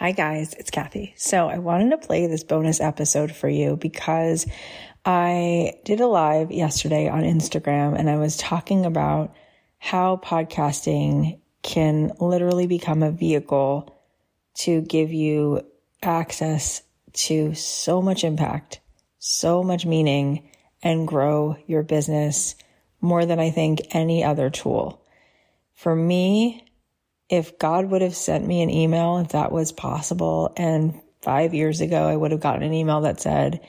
Hi guys, it's Cathy. So I wanted to play this bonus episode for you because I did a live yesterday on Instagram and I was talking about how podcasting can literally become a vehicle to give you access to so much impact, so much meaning, and grow your business more than I think any other tool. For me, if God would have sent me an email, if that was possible, and five years ago, I would have gotten an email that said,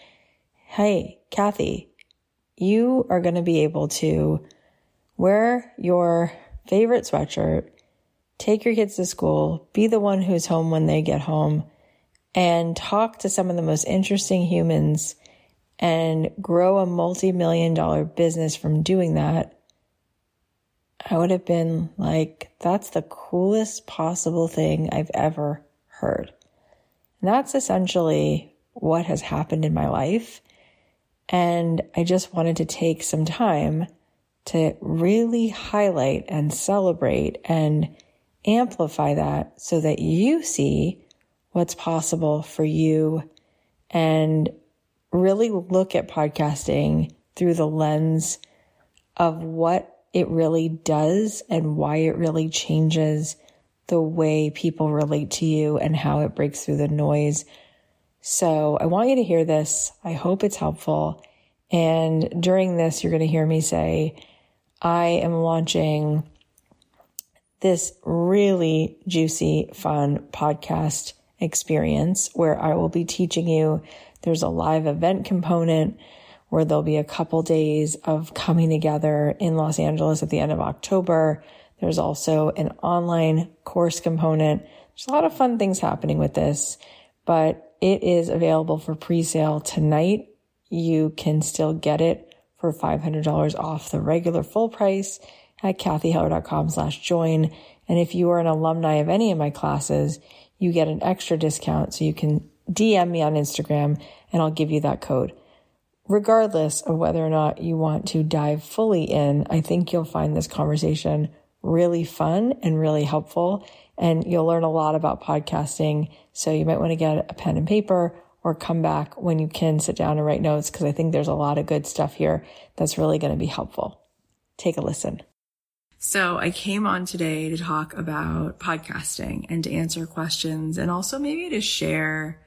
Hey, Cathy, you are going to be able to wear your favorite sweatshirt, take your kids to school, be the one who's home when they get home, and talk to some of the most interesting humans and grow a multi million dollar business from doing that I would have been like, that's the coolest possible thing I've ever heard. And that's essentially what has happened in my life. And I just wanted to take some time to really highlight and celebrate and amplify that so that you see what's possible for you and really look at podcasting through the lens of what it really does and why it really changes the way people relate to you and how it breaks through the noise. So I want you to hear this. I hope it's helpful. And during this, you're going to hear me say, I am launching this really juicy, fun podcast experience where I will be teaching you. There's a live event component where there'll be a couple days of coming together in Los Angeles at the end of October. There's also an online course component. There's a lot of fun things happening with this, but it is available for pre-sale tonight. You can still get it for $500 off the regular full price at cathyheller.com slash join. And if you are an alumni of any of my classes, you get an extra discount. So you can DM me on Instagram and I'll give you that code regardless of whether or not you want to dive fully in, I think you'll find this conversation really fun and really helpful. And you'll learn a lot about podcasting. So you might want to get a pen and paper or come back when you can sit down and write notes because I think there's a lot of good stuff here that's really going to be helpful. Take a listen. So I came on today to talk about podcasting and to answer questions and also maybe to share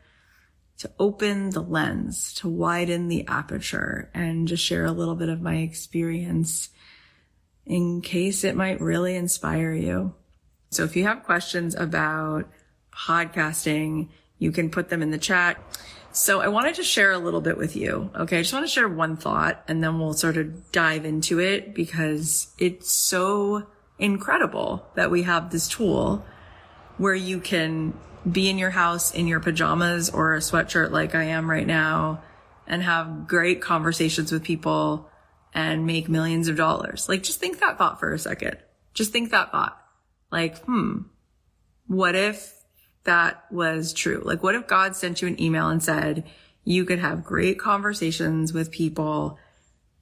to open the lens, to widen the aperture and just share a little bit of my experience in case it might really inspire you. So if you have questions about podcasting, you can put them in the chat. So I wanted to share a little bit with you. Okay. I just want to share one thought and then we'll sort of dive into it because it's so incredible that we have this tool where you can be in your house in your pajamas or a sweatshirt like I am right now and have great conversations with people and make millions of dollars. Like just think that thought for a second. Just think that thought. Like, hmm, what if that was true? Like, what if God sent you an email and said you could have great conversations with people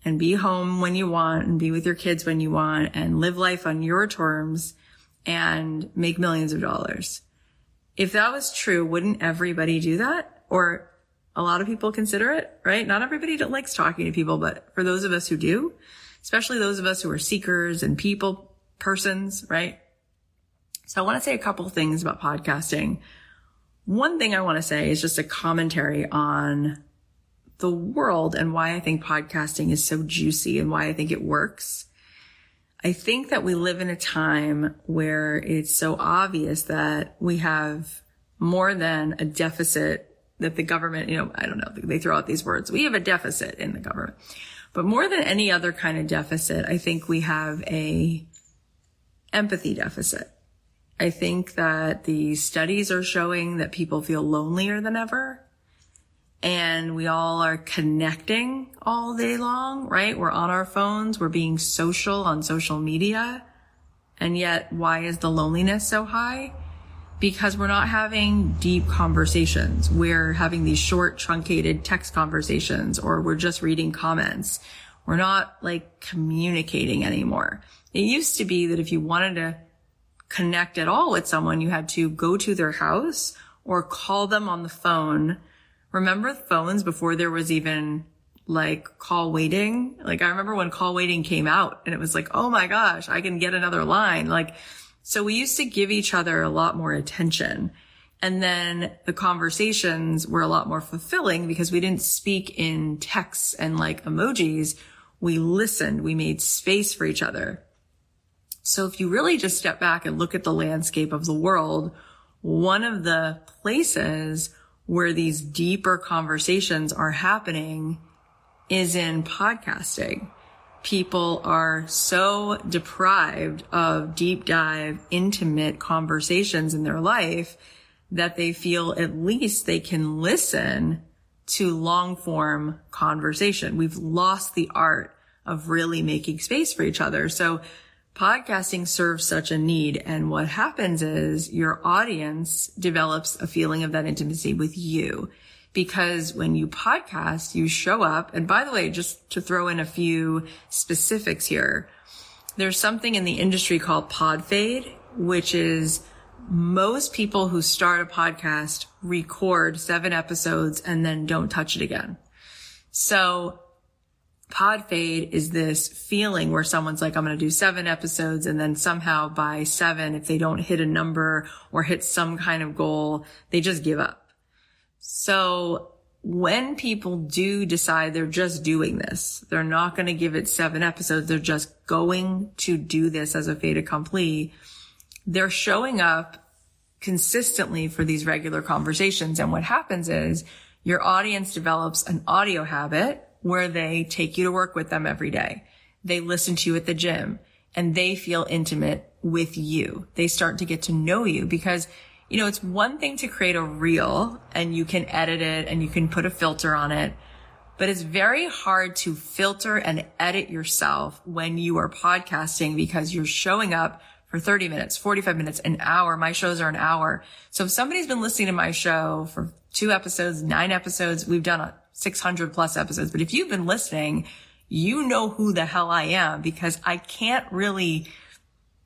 and be home when you want and be with your kids when you want and live life on your terms and make millions of dollars? If that was true, wouldn't everybody do that? Or a lot of people consider it, right? Not everybody likes talking to people, but for those of us who do, especially those of us who are seekers and people persons, right? So I want to say a couple things about podcasting. One thing I want to say is just a commentary on the world and why I think podcasting is so juicy and why I think it works. I think that we live in a time where it's so obvious that we have more than a deficit that the government, you know, I don't know, they throw out these words. We have a deficit in the government, but more than any other kind of deficit, I think we have a empathy deficit. I think that the studies are showing that people feel lonelier than ever and we all are connecting all day long, right? We're on our phones. We're being social on social media. And yet why is the loneliness so high? Because we're not having deep conversations. We're having these short truncated text conversations or we're just reading comments. We're not like communicating anymore. It used to be that if you wanted to connect at all with someone, you had to go to their house or call them on the phone. Remember phones before there was even like call waiting? Like I remember when call waiting came out and it was like, oh my gosh, I can get another line. Like, so we used to give each other a lot more attention. And then the conversations were a lot more fulfilling because we didn't speak in texts and like emojis. We listened. We made space for each other. So if you really just step back and look at the landscape of the world, one of the places where these deeper conversations are happening is in podcasting. People are so deprived of deep dive, intimate conversations in their life that they feel at least they can listen to long form conversation. We've lost the art of really making space for each other. So podcasting serves such a need. And what happens is your audience develops a feeling of that intimacy with you. Because when you podcast, you show up. And by the way, just to throw in a few specifics here, there's something in the industry called pod fade, which is most people who start a podcast record seven episodes and then don't touch it again. So pod fade is this feeling where someone's like, I'm going to do seven episodes. And then somehow by seven, if they don't hit a number or hit some kind of goal, they just give up. So when people do decide they're just doing this, they're not going to give it seven episodes. They're just going to do this as a fait accompli. They're showing up consistently for these regular conversations. And what happens is your audience develops an audio habit where they take you to work with them every day. They listen to you at the gym and they feel intimate with you. They start to get to know you because, you know, it's one thing to create a reel and you can edit it and you can put a filter on it, but it's very hard to filter and edit yourself when you are podcasting because you're showing up for 30 minutes, 45 minutes, an hour. My shows are an hour. So if somebody's been listening to my show for two episodes, nine episodes, we've done a 600 plus episodes. But if you've been listening, you know who the hell I am because I can't really,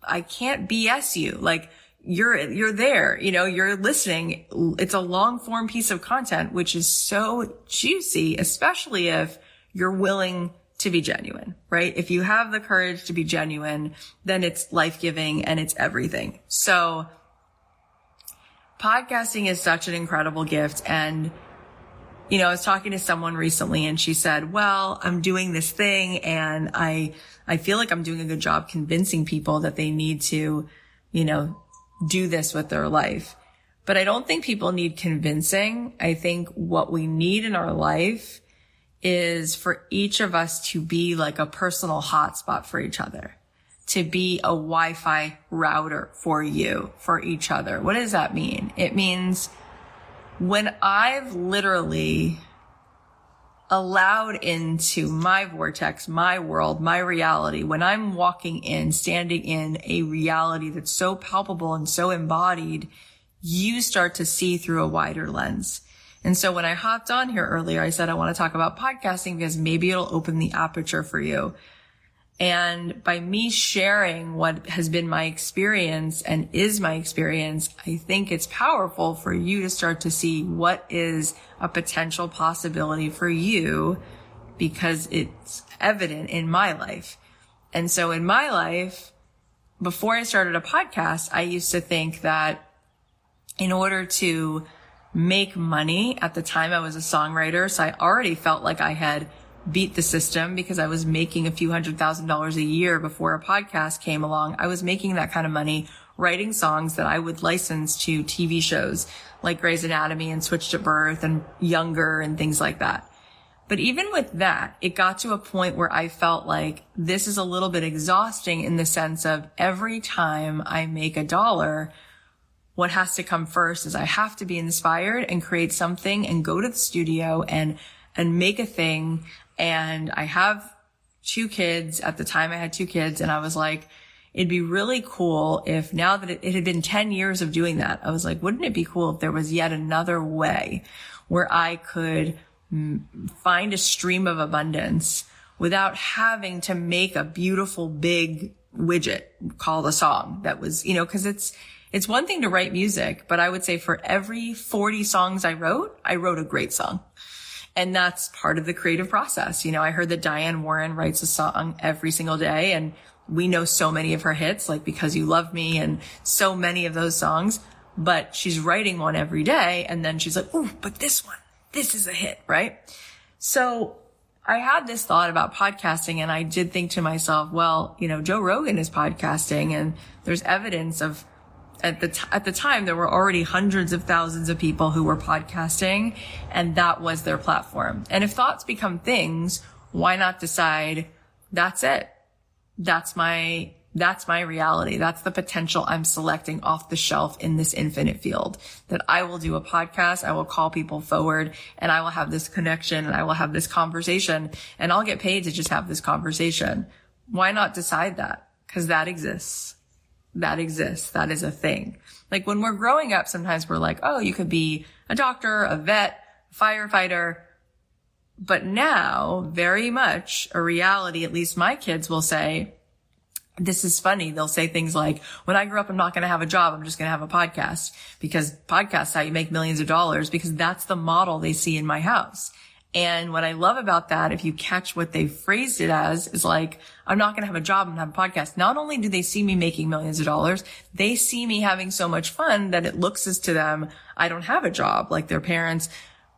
I can't BS you. Like you're, you're there, you know, you're listening. It's a long form piece of content, which is so juicy, especially if you're willing to be genuine, right? If you have the courage to be genuine, then it's life giving and it's everything. So podcasting is such an incredible gift and you know, I was talking to someone recently and she said, well, I'm doing this thing and I, I feel like I'm doing a good job convincing people that they need to, you know, do this with their life. But I don't think people need convincing. I think what we need in our life is for each of us to be like a personal hotspot for each other, to be a Wi-Fi router for you, for each other. What does that mean? It means when I've literally allowed into my vortex, my world, my reality, when I'm walking in, standing in a reality that's so palpable and so embodied, you start to see through a wider lens. And so when I hopped on here earlier, I said I want to talk about podcasting because maybe it'll open the aperture for you. And by me sharing what has been my experience and is my experience, I think it's powerful for you to start to see what is a potential possibility for you because it's evident in my life. And so in my life, before I started a podcast, I used to think that in order to make money at the time I was a songwriter, so I already felt like I had beat the system because I was making a few hundred thousand dollars a year before a podcast came along. I was making that kind of money writing songs that I would license to TV shows like Grey's Anatomy and Switched at Birth and Younger and things like that. But even with that, it got to a point where I felt like this is a little bit exhausting in the sense of every time I make a dollar, what has to come first is I have to be inspired and create something and go to the studio and and make a thing and I have two kids. At the time I had two kids and I was like, it'd be really cool if now that it, it, had been 10 years of doing that, I was like, wouldn't it be cool if there was yet another way where I could mm, find a stream of abundance without having to make a beautiful big widget called a song that was, you know, cause it's, It's one thing to write music, but I would say for every 40 songs I wrote, I wrote a great song. And that's part of the creative process. You know, I heard that Diane Warren writes a song every single day and we know so many of her hits, like Because You Love Me and so many of those songs, but she's writing one every day. And then she's like, Oh, but this one, this is a hit, right? So I had this thought about podcasting and I did think to myself, well, you know, Joe Rogan is podcasting and there's evidence of at the, t- at the time, there were already hundreds of thousands of people who were podcasting and that was their platform. And if thoughts become things, why not decide that's it? That's my, that's my reality. That's the potential I'm selecting off the shelf in this infinite field that I will do a podcast. I will call people forward and I will have this connection and I will have this conversation and I'll get paid to just have this conversation. Why not decide that? Cause that exists that exists. That is a thing. Like when we're growing up, sometimes we're like, oh, you could be a doctor, a vet, firefighter. But now, very much a reality, at least my kids will say, this is funny. They'll say things like, when I grew up, I'm not going to have a job. I'm just going to have a podcast because podcasts how you make millions of dollars because that's the model they see in my house. And what I love about that, if you catch what they phrased it as, is like, I'm not going to have a job and have a podcast. Not only do they see me making millions of dollars, they see me having so much fun that it looks as to them, I don't have a job like their parents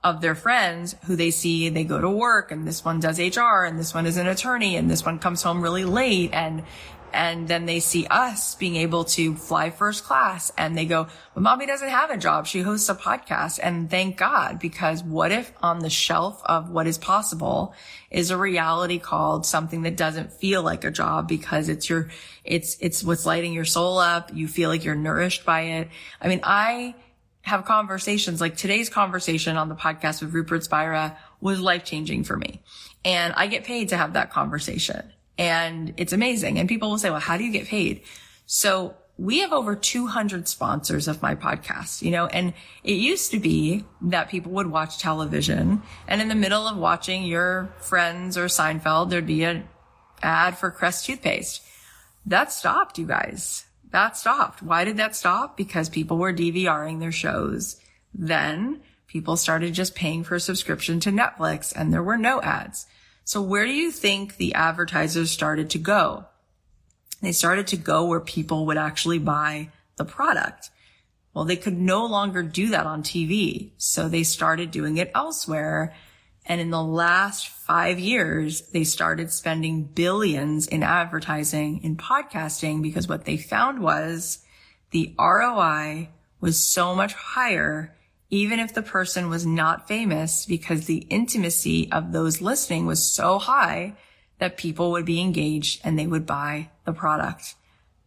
of their friends who they see, they go to work and this one does HR and this one is an attorney and this one comes home really late and and then they see us being able to fly first class and they go, but mommy doesn't have a job. She hosts a podcast. And thank God, because what if on the shelf of what is possible is a reality called something that doesn't feel like a job because it's your, it's, it's what's lighting your soul up. You feel like you're nourished by it. I mean, I have conversations like today's conversation on the podcast with Rupert Spira was life changing for me. And I get paid to have that conversation and it's amazing. And people will say, well, how do you get paid? So we have over 200 sponsors of my podcast, you know, and it used to be that people would watch television and in the middle of watching your friends or Seinfeld, there'd be an ad for Crest toothpaste. That stopped, you guys. That stopped. Why did that stop? Because people were DVRing their shows. Then people started just paying for a subscription to Netflix and there were no ads. So where do you think the advertisers started to go? They started to go where people would actually buy the product. Well, they could no longer do that on TV. So they started doing it elsewhere. And in the last five years, they started spending billions in advertising in podcasting because what they found was the ROI was so much higher even if the person was not famous because the intimacy of those listening was so high that people would be engaged and they would buy the product.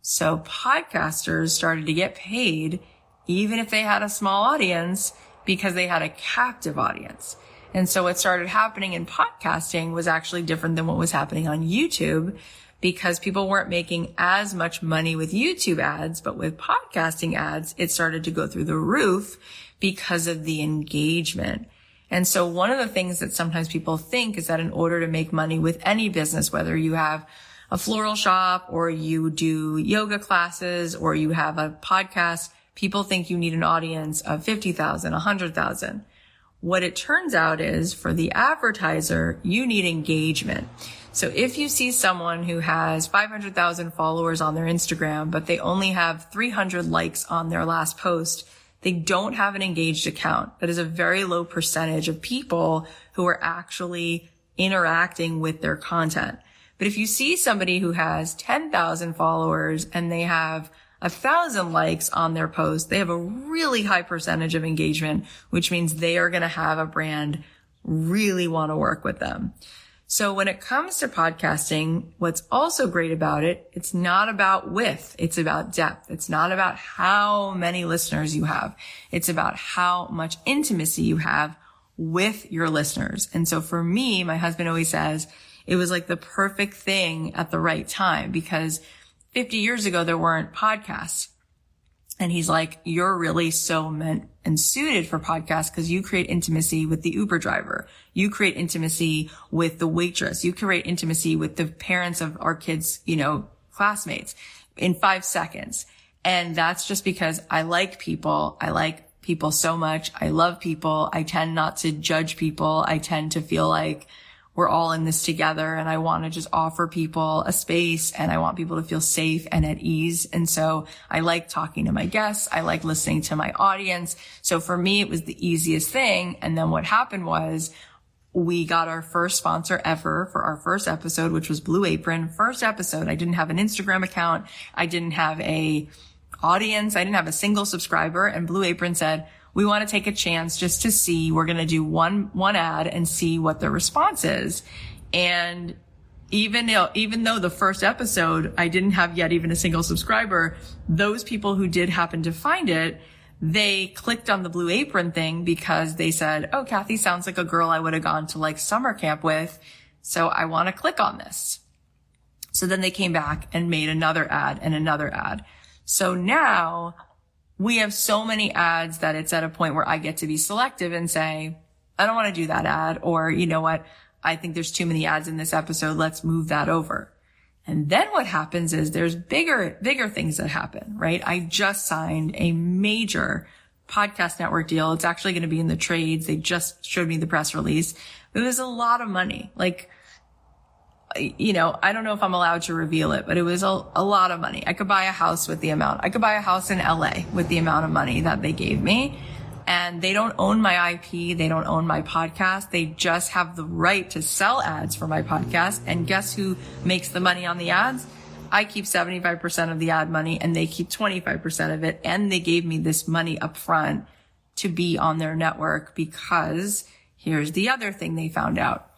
So podcasters started to get paid even if they had a small audience because they had a captive audience. And so what started happening in podcasting was actually different than what was happening on YouTube because people weren't making as much money with YouTube ads, but with podcasting ads, it started to go through the roof because of the engagement. And so one of the things that sometimes people think is that in order to make money with any business, whether you have a floral shop or you do yoga classes or you have a podcast, people think you need an audience of 50,000, 100,000. What it turns out is for the advertiser, you need engagement. So if you see someone who has 500,000 followers on their Instagram, but they only have 300 likes on their last post, they don't have an engaged account. That is a very low percentage of people who are actually interacting with their content. But if you see somebody who has 10,000 followers and they have a thousand likes on their post, they have a really high percentage of engagement, which means they are going to have a brand really want to work with them. So when it comes to podcasting, what's also great about it, it's not about width. It's about depth. It's not about how many listeners you have. It's about how much intimacy you have with your listeners. And so for me, my husband always says it was like the perfect thing at the right time because 50 years ago, there weren't podcasts. And he's like, you're really so meant and suited for podcasts because you create intimacy with the Uber driver. You create intimacy with the waitress. You create intimacy with the parents of our kids, you know, classmates in five seconds. And that's just because I like people. I like people so much. I love people. I tend not to judge people. I tend to feel like we're all in this together and I want to just offer people a space and I want people to feel safe and at ease. And so I like talking to my guests. I like listening to my audience. So for me, it was the easiest thing. And then what happened was we got our first sponsor ever for our first episode, which was Blue Apron. First episode. I didn't have an Instagram account. I didn't have a audience. I didn't have a single subscriber and Blue Apron said, we want to take a chance just to see, we're going to do one, one ad and see what the response is. And even though, even though the first episode, I didn't have yet even a single subscriber, those people who did happen to find it, they clicked on the blue apron thing because they said, Oh, Cathy sounds like a girl I would have gone to like summer camp with. So I want to click on this. So then they came back and made another ad and another ad. So now we have so many ads that it's at a point where I get to be selective and say, I don't want to do that ad. Or, you know what? I think there's too many ads in this episode. Let's move that over. And then what happens is there's bigger, bigger things that happen, right? I just signed a major podcast network deal. It's actually going to be in the trades. They just showed me the press release. It was a lot of money. Like you know, I don't know if I'm allowed to reveal it, but it was a, a lot of money. I could buy a house with the amount. I could buy a house in LA with the amount of money that they gave me. And they don't own my IP. They don't own my podcast. They just have the right to sell ads for my podcast. And guess who makes the money on the ads? I keep 75% of the ad money and they keep 25% of it. And they gave me this money up front to be on their network because here's the other thing they found out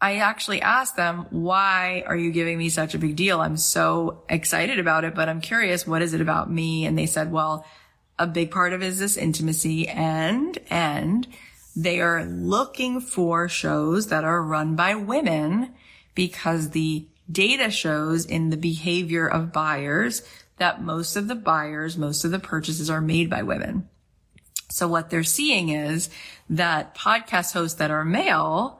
I actually asked them, why are you giving me such a big deal? I'm so excited about it, but I'm curious, what is it about me? And they said, well, a big part of it is this intimacy and, and they are looking for shows that are run by women because the data shows in the behavior of buyers that most of the buyers, most of the purchases are made by women. So what they're seeing is that podcast hosts that are male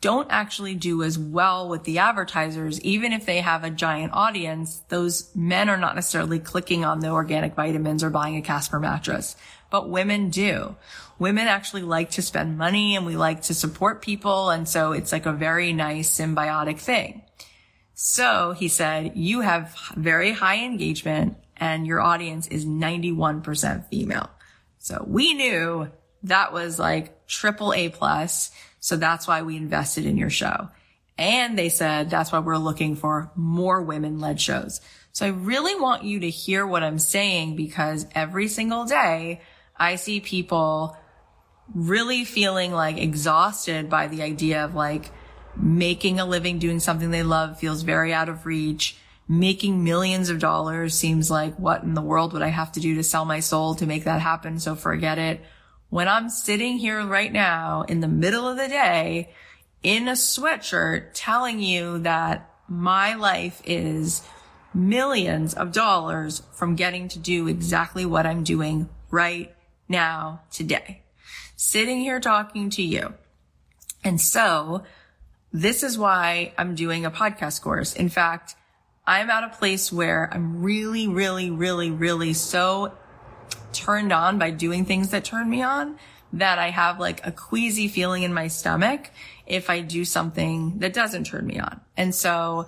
don't actually do as well with the advertisers, even if they have a giant audience. Those men are not necessarily clicking on the organic vitamins or buying a Casper mattress, but women do. Women actually like to spend money and we like to support people. And so it's like a very nice symbiotic thing. So he said, you have very high engagement and your audience is 91% female. So we knew that was like triple A plus. So that's why we invested in your show. And they said that's why we're looking for more women led shows. So I really want you to hear what I'm saying because every single day I see people really feeling like exhausted by the idea of like making a living doing something they love feels very out of reach. Making millions of dollars seems like what in the world would I have to do to sell my soul to make that happen? So forget it when I'm sitting here right now in the middle of the day in a sweatshirt telling you that my life is millions of dollars from getting to do exactly what I'm doing right now today. Sitting here talking to you. And so this is why I'm doing a podcast course. In fact, I'm at a place where I'm really, really, really, really so turned on by doing things that turn me on that I have like a queasy feeling in my stomach if I do something that doesn't turn me on. And so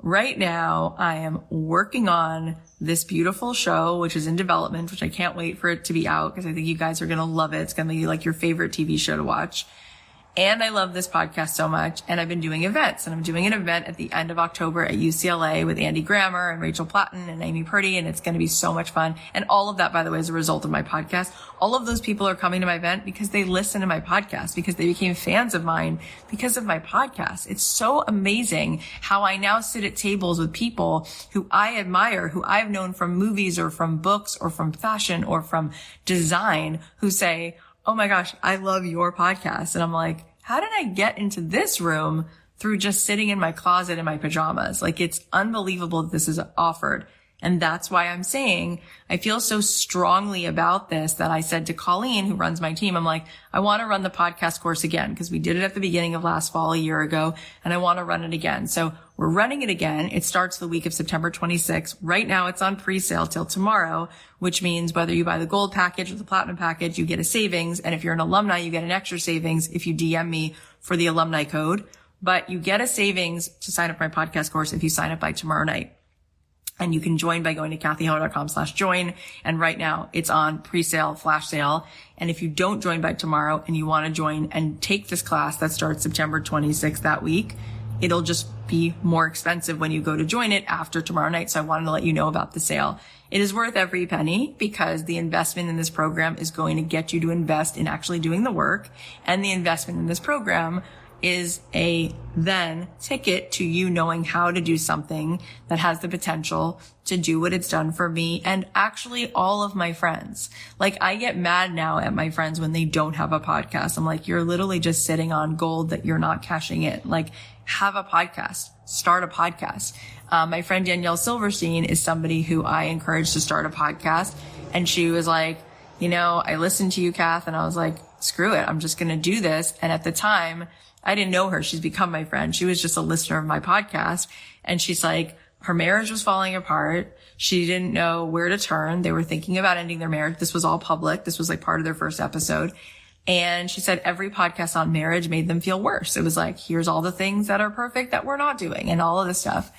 right now I am working on this beautiful show, which is in development, which I can't wait for it to be out because I think you guys are going to love it. It's going to be like your favorite TV show to watch. And I love this podcast so much. And I've been doing events and I'm doing an event at the end of October at UCLA with Andy Grammer and Rachel Platten and Amy Purdy. And it's going to be so much fun. And all of that, by the way, is a result of my podcast. All of those people are coming to my event because they listen to my podcast, because they became fans of mine because of my podcast. It's so amazing how I now sit at tables with people who I admire, who I've known from movies or from books or from fashion or from design who say, oh my gosh, I love your podcast. And I'm like, how did I get into this room through just sitting in my closet in my pajamas? Like it's unbelievable that this is offered. And that's why I'm saying I feel so strongly about this that I said to Colleen, who runs my team, I'm like, I want to run the podcast course again because we did it at the beginning of last fall a year ago and I want to run it again. So we're running it again. It starts the week of September 26th. Right now it's on pre-sale till tomorrow, which means whether you buy the gold package or the platinum package, you get a savings. And if you're an alumni, you get an extra savings if you DM me for the alumni code, but you get a savings to sign up for my podcast course if you sign up by tomorrow night. And you can join by going to cathyheller.com slash join. And right now it's on pre-sale, flash sale. And if you don't join by tomorrow and you want to join and take this class that starts September 26th that week, it'll just be more expensive when you go to join it after tomorrow night. So I wanted to let you know about the sale. It is worth every penny because the investment in this program is going to get you to invest in actually doing the work. And the investment in this program is a then ticket to you knowing how to do something that has the potential to do what it's done for me and actually all of my friends. Like I get mad now at my friends when they don't have a podcast. I'm like, you're literally just sitting on gold that you're not cashing in. Like have a podcast, start a podcast. Um, my friend Danielle Silverstein is somebody who I encouraged to start a podcast. And she was like, you know, I listened to you, Kath, and I was like, screw it. I'm just going to do this. And at the time, I didn't know her. She's become my friend. She was just a listener of my podcast. And she's like, her marriage was falling apart. She didn't know where to turn. They were thinking about ending their marriage. This was all public. This was like part of their first episode. And she said every podcast on marriage made them feel worse. It was like, here's all the things that are perfect that we're not doing and all of this stuff.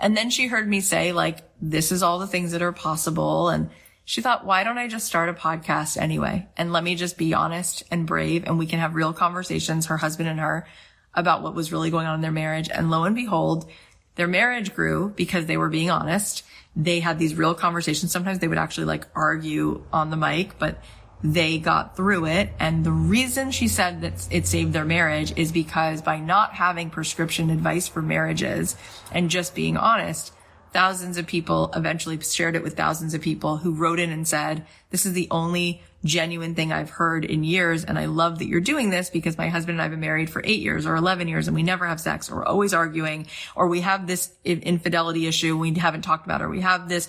And then she heard me say like, this is all the things that are possible. And she thought, why don't I just start a podcast anyway? And let me just be honest and brave and we can have real conversations, her husband and her, about what was really going on in their marriage. And lo and behold, their marriage grew because they were being honest. They had these real conversations. Sometimes they would actually like argue on the mic, but they got through it. And the reason she said that it saved their marriage is because by not having prescription advice for marriages and just being honest, thousands of people eventually shared it with thousands of people who wrote in and said, this is the only genuine thing I've heard in years. And I love that you're doing this because my husband and I have been married for eight years or 11 years and we never have sex or we're always arguing or we have this infidelity issue we haven't talked about or we have this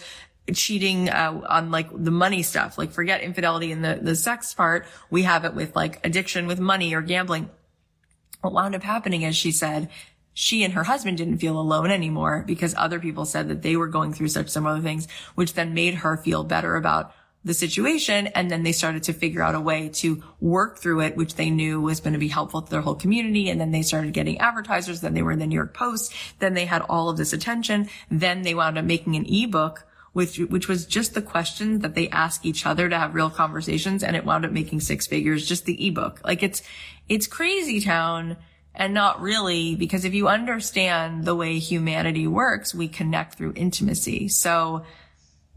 cheating uh, on like the money stuff like forget infidelity and the, the sex part we have it with like addiction with money or gambling what wound up happening is she said she and her husband didn't feel alone anymore because other people said that they were going through such similar things, which then made her feel better about the situation. And then they started to figure out a way to work through it, which they knew was going to be helpful to their whole community. And then they started getting advertisers. Then they were in the New York Post. Then they had all of this attention. Then they wound up making an ebook which, which was just the questions that they ask each other to have real conversations. And it wound up making six figures, just the ebook. Like it's, it's crazy town and not really because if you understand the way humanity works, we connect through intimacy. So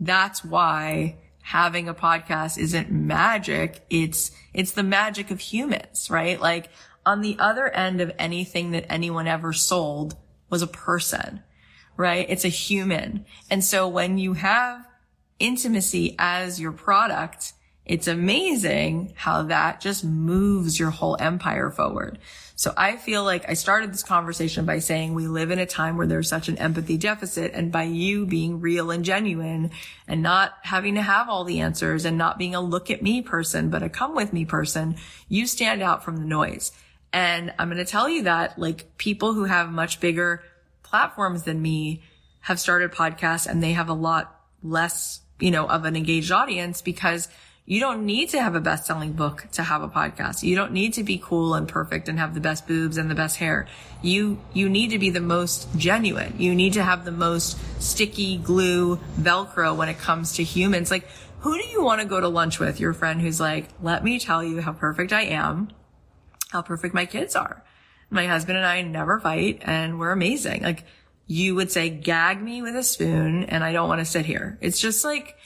that's why having a podcast isn't magic. It's, it's the magic of humans, right? Like on the other end of anything that anyone ever sold was a person, right? It's a human. And so when you have intimacy as your product, it's amazing how that just moves your whole empire forward. So I feel like I started this conversation by saying we live in a time where there's such an empathy deficit and by you being real and genuine and not having to have all the answers and not being a look at me person, but a come with me person, you stand out from the noise. And I'm going to tell you that like people who have much bigger platforms than me have started podcasts and they have a lot less, you know, of an engaged audience because you don't need to have a best selling book to have a podcast. You don't need to be cool and perfect and have the best boobs and the best hair. You, you need to be the most genuine. You need to have the most sticky glue Velcro when it comes to humans. Like, who do you want to go to lunch with? Your friend who's like, let me tell you how perfect I am, how perfect my kids are. My husband and I never fight and we're amazing. Like, you would say, gag me with a spoon and I don't want to sit here. It's just like,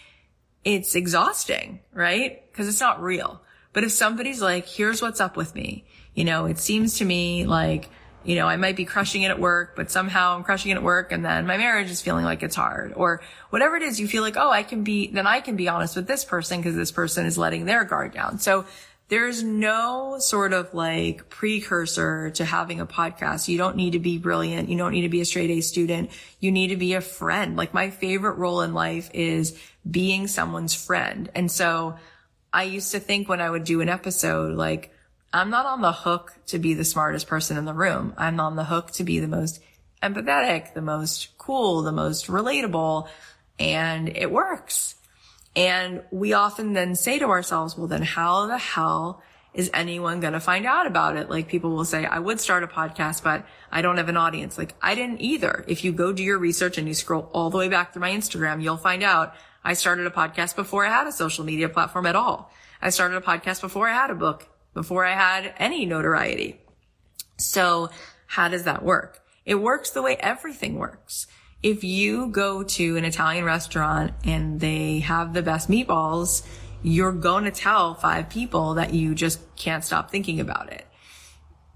it's exhausting, right? Cause it's not real. But if somebody's like, here's what's up with me, you know, it seems to me like, you know, I might be crushing it at work, but somehow I'm crushing it at work and then my marriage is feeling like it's hard or whatever it is, you feel like, oh, I can be, then I can be honest with this person because this person is letting their guard down. So there's no sort of like precursor to having a podcast. You don't need to be brilliant. You don't need to be a straight A student. You need to be a friend. Like my favorite role in life is being someone's friend. And so I used to think when I would do an episode, like, I'm not on the hook to be the smartest person in the room. I'm on the hook to be the most empathetic, the most cool, the most relatable. And it works. And we often then say to ourselves, well, then how the hell is anyone going to find out about it? Like people will say, I would start a podcast, but I don't have an audience. Like I didn't either. If you go do your research and you scroll all the way back through my Instagram, you'll find out I started a podcast before I had a social media platform at all. I started a podcast before I had a book, before I had any notoriety. So how does that work? It works the way everything works if you go to an Italian restaurant and they have the best meatballs, you're going to tell five people that you just can't stop thinking about it.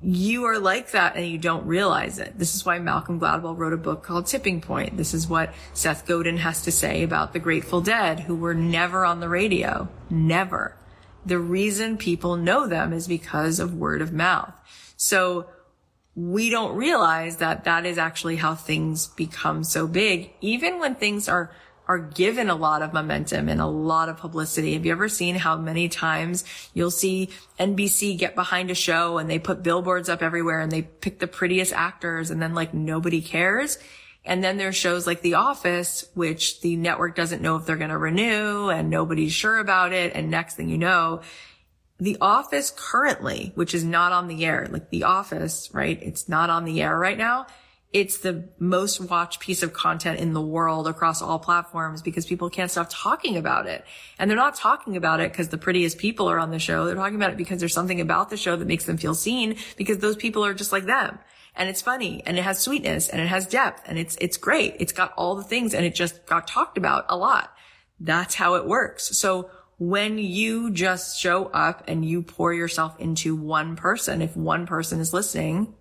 You are like that and you don't realize it. This is why Malcolm Gladwell wrote a book called Tipping Point. This is what Seth Godin has to say about the Grateful Dead who were never on the radio. Never. The reason people know them is because of word of mouth. So we don't realize that that is actually how things become so big, even when things are are given a lot of momentum and a lot of publicity. Have you ever seen how many times you'll see NBC get behind a show and they put billboards up everywhere and they pick the prettiest actors and then like nobody cares? And then there's shows like The Office, which the network doesn't know if they're going to renew and nobody's sure about it. And next thing you know, the Office currently, which is not on the air, like The Office, right? It's not on the air right now. It's the most watched piece of content in the world across all platforms because people can't stop talking about it. And they're not talking about it because the prettiest people are on the show. They're talking about it because there's something about the show that makes them feel seen because those people are just like them. And it's funny and it has sweetness and it has depth and it's, it's great. It's got all the things and it just got talked about a lot. That's how it works. So when you just show up and you pour yourself into one person, if one person is listening,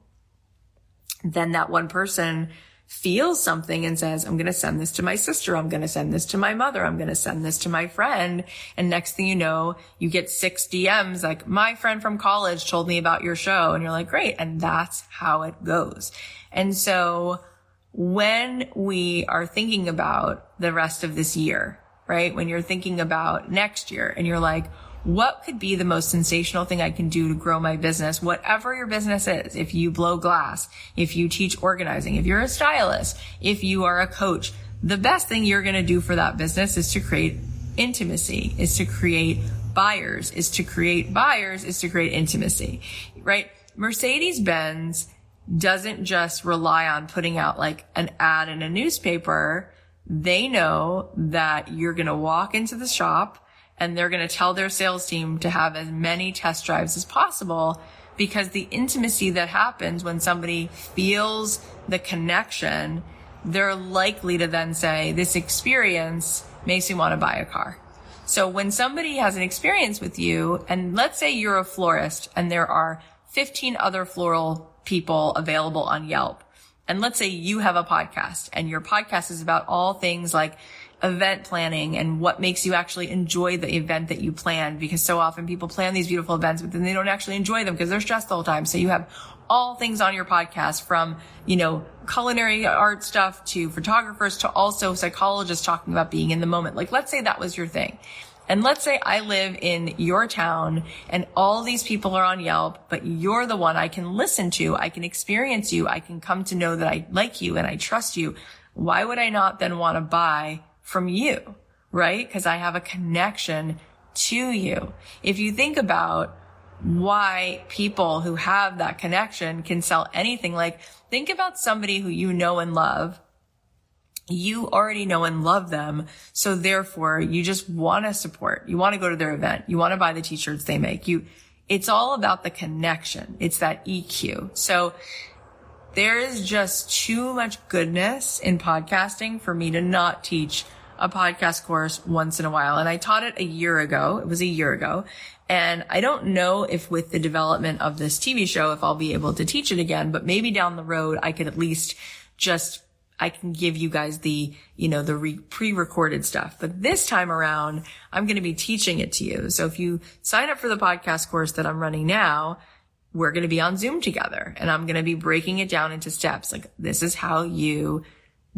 then that one person feels something and says, I'm going to send this to my sister. I'm going to send this to my mother. I'm going to send this to my friend. And next thing you know, you get six DMs like my friend from college told me about your show. And you're like, great. And that's how it goes. And so when we are thinking about the rest of this year, right? When you're thinking about next year and you're like, what could be the most sensational thing I can do to grow my business? Whatever your business is, if you blow glass, if you teach organizing, if you're a stylist, if you are a coach, the best thing you're going to do for that business is to create intimacy, is to create buyers, is to create buyers, is to create intimacy, right? Mercedes Benz doesn't just rely on putting out like an ad in a newspaper they know that you're going to walk into the shop and they're going to tell their sales team to have as many test drives as possible because the intimacy that happens when somebody feels the connection, they're likely to then say, this experience makes me want to buy a car. So when somebody has an experience with you, and let's say you're a florist and there are 15 other floral people available on Yelp, and let's say you have a podcast and your podcast is about all things like event planning and what makes you actually enjoy the event that you plan because so often people plan these beautiful events but then they don't actually enjoy them because they're stressed the whole time so you have all things on your podcast from you know culinary art stuff to photographers to also psychologists talking about being in the moment like let's say that was your thing and let's say I live in your town and all these people are on Yelp, but you're the one I can listen to. I can experience you. I can come to know that I like you and I trust you. Why would I not then want to buy from you? Right? Cause I have a connection to you. If you think about why people who have that connection can sell anything, like think about somebody who you know and love you already know and love them. So therefore you just want to support. You want to go to their event. You want to buy the t-shirts they make. You, it's all about the connection. It's that EQ. So there is just too much goodness in podcasting for me to not teach a podcast course once in a while. And I taught it a year ago. It was a year ago. And I don't know if with the development of this TV show, if I'll be able to teach it again, but maybe down the road, I could at least just I can give you guys the, you know, the re- pre-recorded stuff. But this time around, I'm going to be teaching it to you. So if you sign up for the podcast course that I'm running now, we're going to be on Zoom together and I'm going to be breaking it down into steps. Like this is how you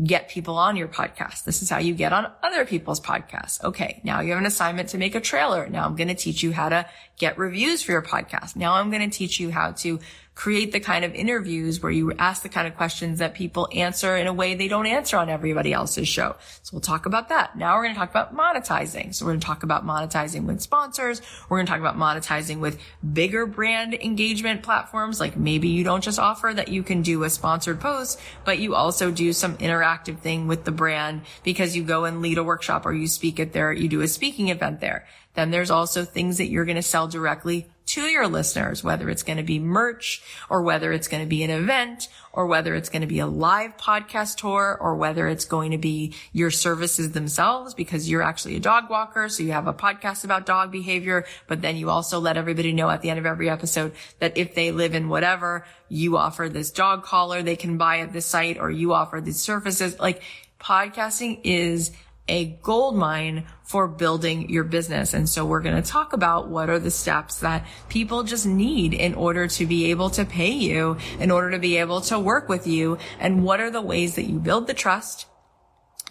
get people on your podcast. This is how you get on other people's podcasts. Okay. Now you have an assignment to make a trailer. Now I'm going to teach you how to get reviews for your podcast. Now I'm going to teach you how to create the kind of interviews where you ask the kind of questions that people answer in a way they don't answer on everybody else's show. So we'll talk about that. Now we're going to talk about monetizing. So we're going to talk about monetizing with sponsors. We're going to talk about monetizing with bigger brand engagement platforms. Like maybe you don't just offer that you can do a sponsored post, but you also do some interactive thing with the brand because you go and lead a workshop or you speak at there, you do a speaking event there. Then there's also things that you're going to sell directly to your listeners, whether it's going to be merch or whether it's going to be an event or whether it's going to be a live podcast tour or whether it's going to be your services themselves because you're actually a dog walker. So you have a podcast about dog behavior, but then you also let everybody know at the end of every episode that if they live in whatever, you offer this dog collar they can buy at the site or you offer these services. Like podcasting is a gold mine for building your business. And so we're going to talk about what are the steps that people just need in order to be able to pay you, in order to be able to work with you. And what are the ways that you build the trust?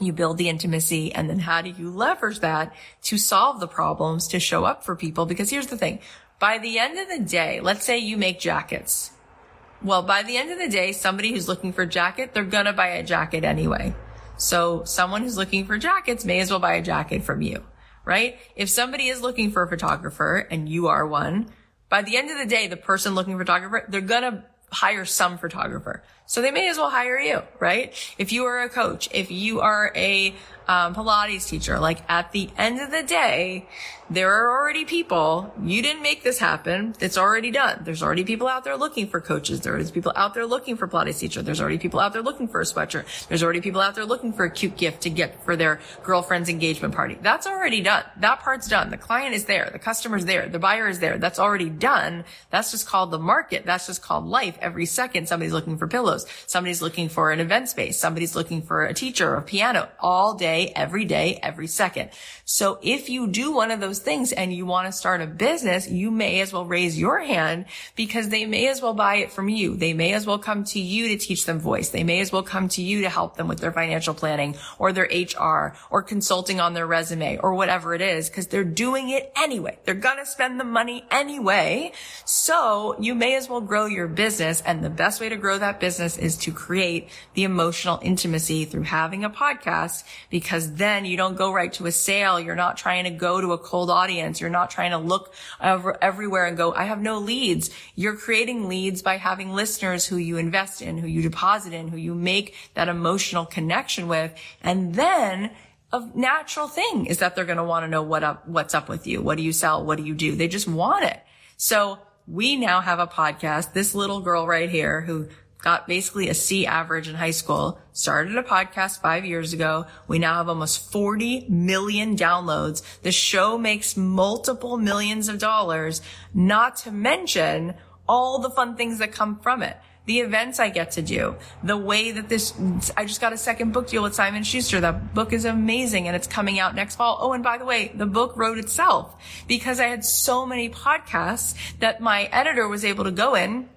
You build the intimacy and then how do you leverage that to solve the problems to show up for people? Because here's the thing. By the end of the day, let's say you make jackets. Well, by the end of the day, somebody who's looking for a jacket, they're going to buy a jacket anyway. So someone who's looking for jackets may as well buy a jacket from you, right? If somebody is looking for a photographer and you are one, by the end of the day, the person looking for photographer, they're going to hire some photographer. So they may as well hire you, right? If you are a coach, if you are a um, Pilates teacher, like at the end of the day, there are already people. You didn't make this happen. It's already done. There's already people out there looking for coaches. There's people out there looking for Pilates teacher. There's already people out there looking for a sweatshirt. There's already people out there looking for a cute gift to get for their girlfriend's engagement party. That's already done. That part's done. The client is there. The customer's there. The buyer is there. That's already done. That's just called the market. That's just called life. Every second, somebody's looking for pillows. Somebody's looking for an event space. Somebody's looking for a teacher, a piano all day, every day, every second. So if you do one of those things and you want to start a business, you may as well raise your hand because they may as well buy it from you. They may as well come to you to teach them voice. They may as well come to you to help them with their financial planning or their HR or consulting on their resume or whatever it is because they're doing it anyway. They're going to spend the money anyway. So you may as well grow your business. And the best way to grow that business is to create the emotional intimacy through having a podcast because then you don't go right to a sale. You're not trying to go to a cold audience. You're not trying to look everywhere and go, I have no leads. You're creating leads by having listeners who you invest in, who you deposit in, who you make that emotional connection with. And then a natural thing is that they're going to want to know what up, what's up with you. What do you sell? What do you do? They just want it. So we now have a podcast. This little girl right here who got basically a C average in high school, started a podcast five years ago. We now have almost 40 million downloads. The show makes multiple millions of dollars, not to mention all the fun things that come from it. The events I get to do, the way that this, I just got a second book deal with Simon Schuster. That book is amazing and it's coming out next fall. Oh, and by the way, the book wrote itself because I had so many podcasts that my editor was able to go in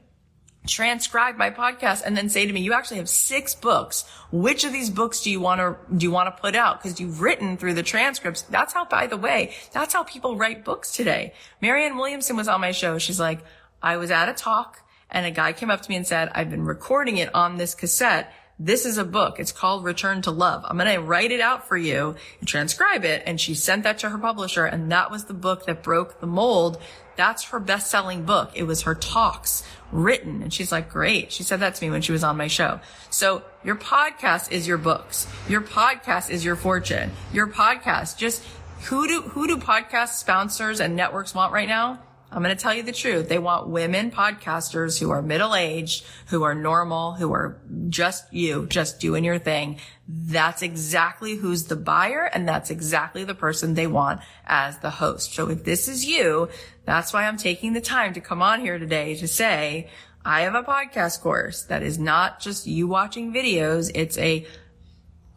transcribe my podcast and then say to me, you actually have six books. Which of these books do you want to, do you want to put out? Cause you've written through the transcripts. That's how, by the way, that's how people write books today. Marianne Williamson was on my show. She's like, I was at a talk and a guy came up to me and said, I've been recording it on this cassette. This is a book. It's called Return to Love. I'm going to write it out for you and transcribe it. And she sent that to her publisher. And that was the book that broke the mold. That's her best selling book. It was her talks written. And she's like, great. She said that to me when she was on my show. So your podcast is your books. Your podcast is your fortune. Your podcast, just who do, who do podcast sponsors and networks want right now? I'm going to tell you the truth. They want women podcasters who are middle aged, who are normal, who are just you, just doing your thing. That's exactly who's the buyer and that's exactly the person they want as the host. So if this is you, that's why I'm taking the time to come on here today to say, I have a podcast course that is not just you watching videos. It's a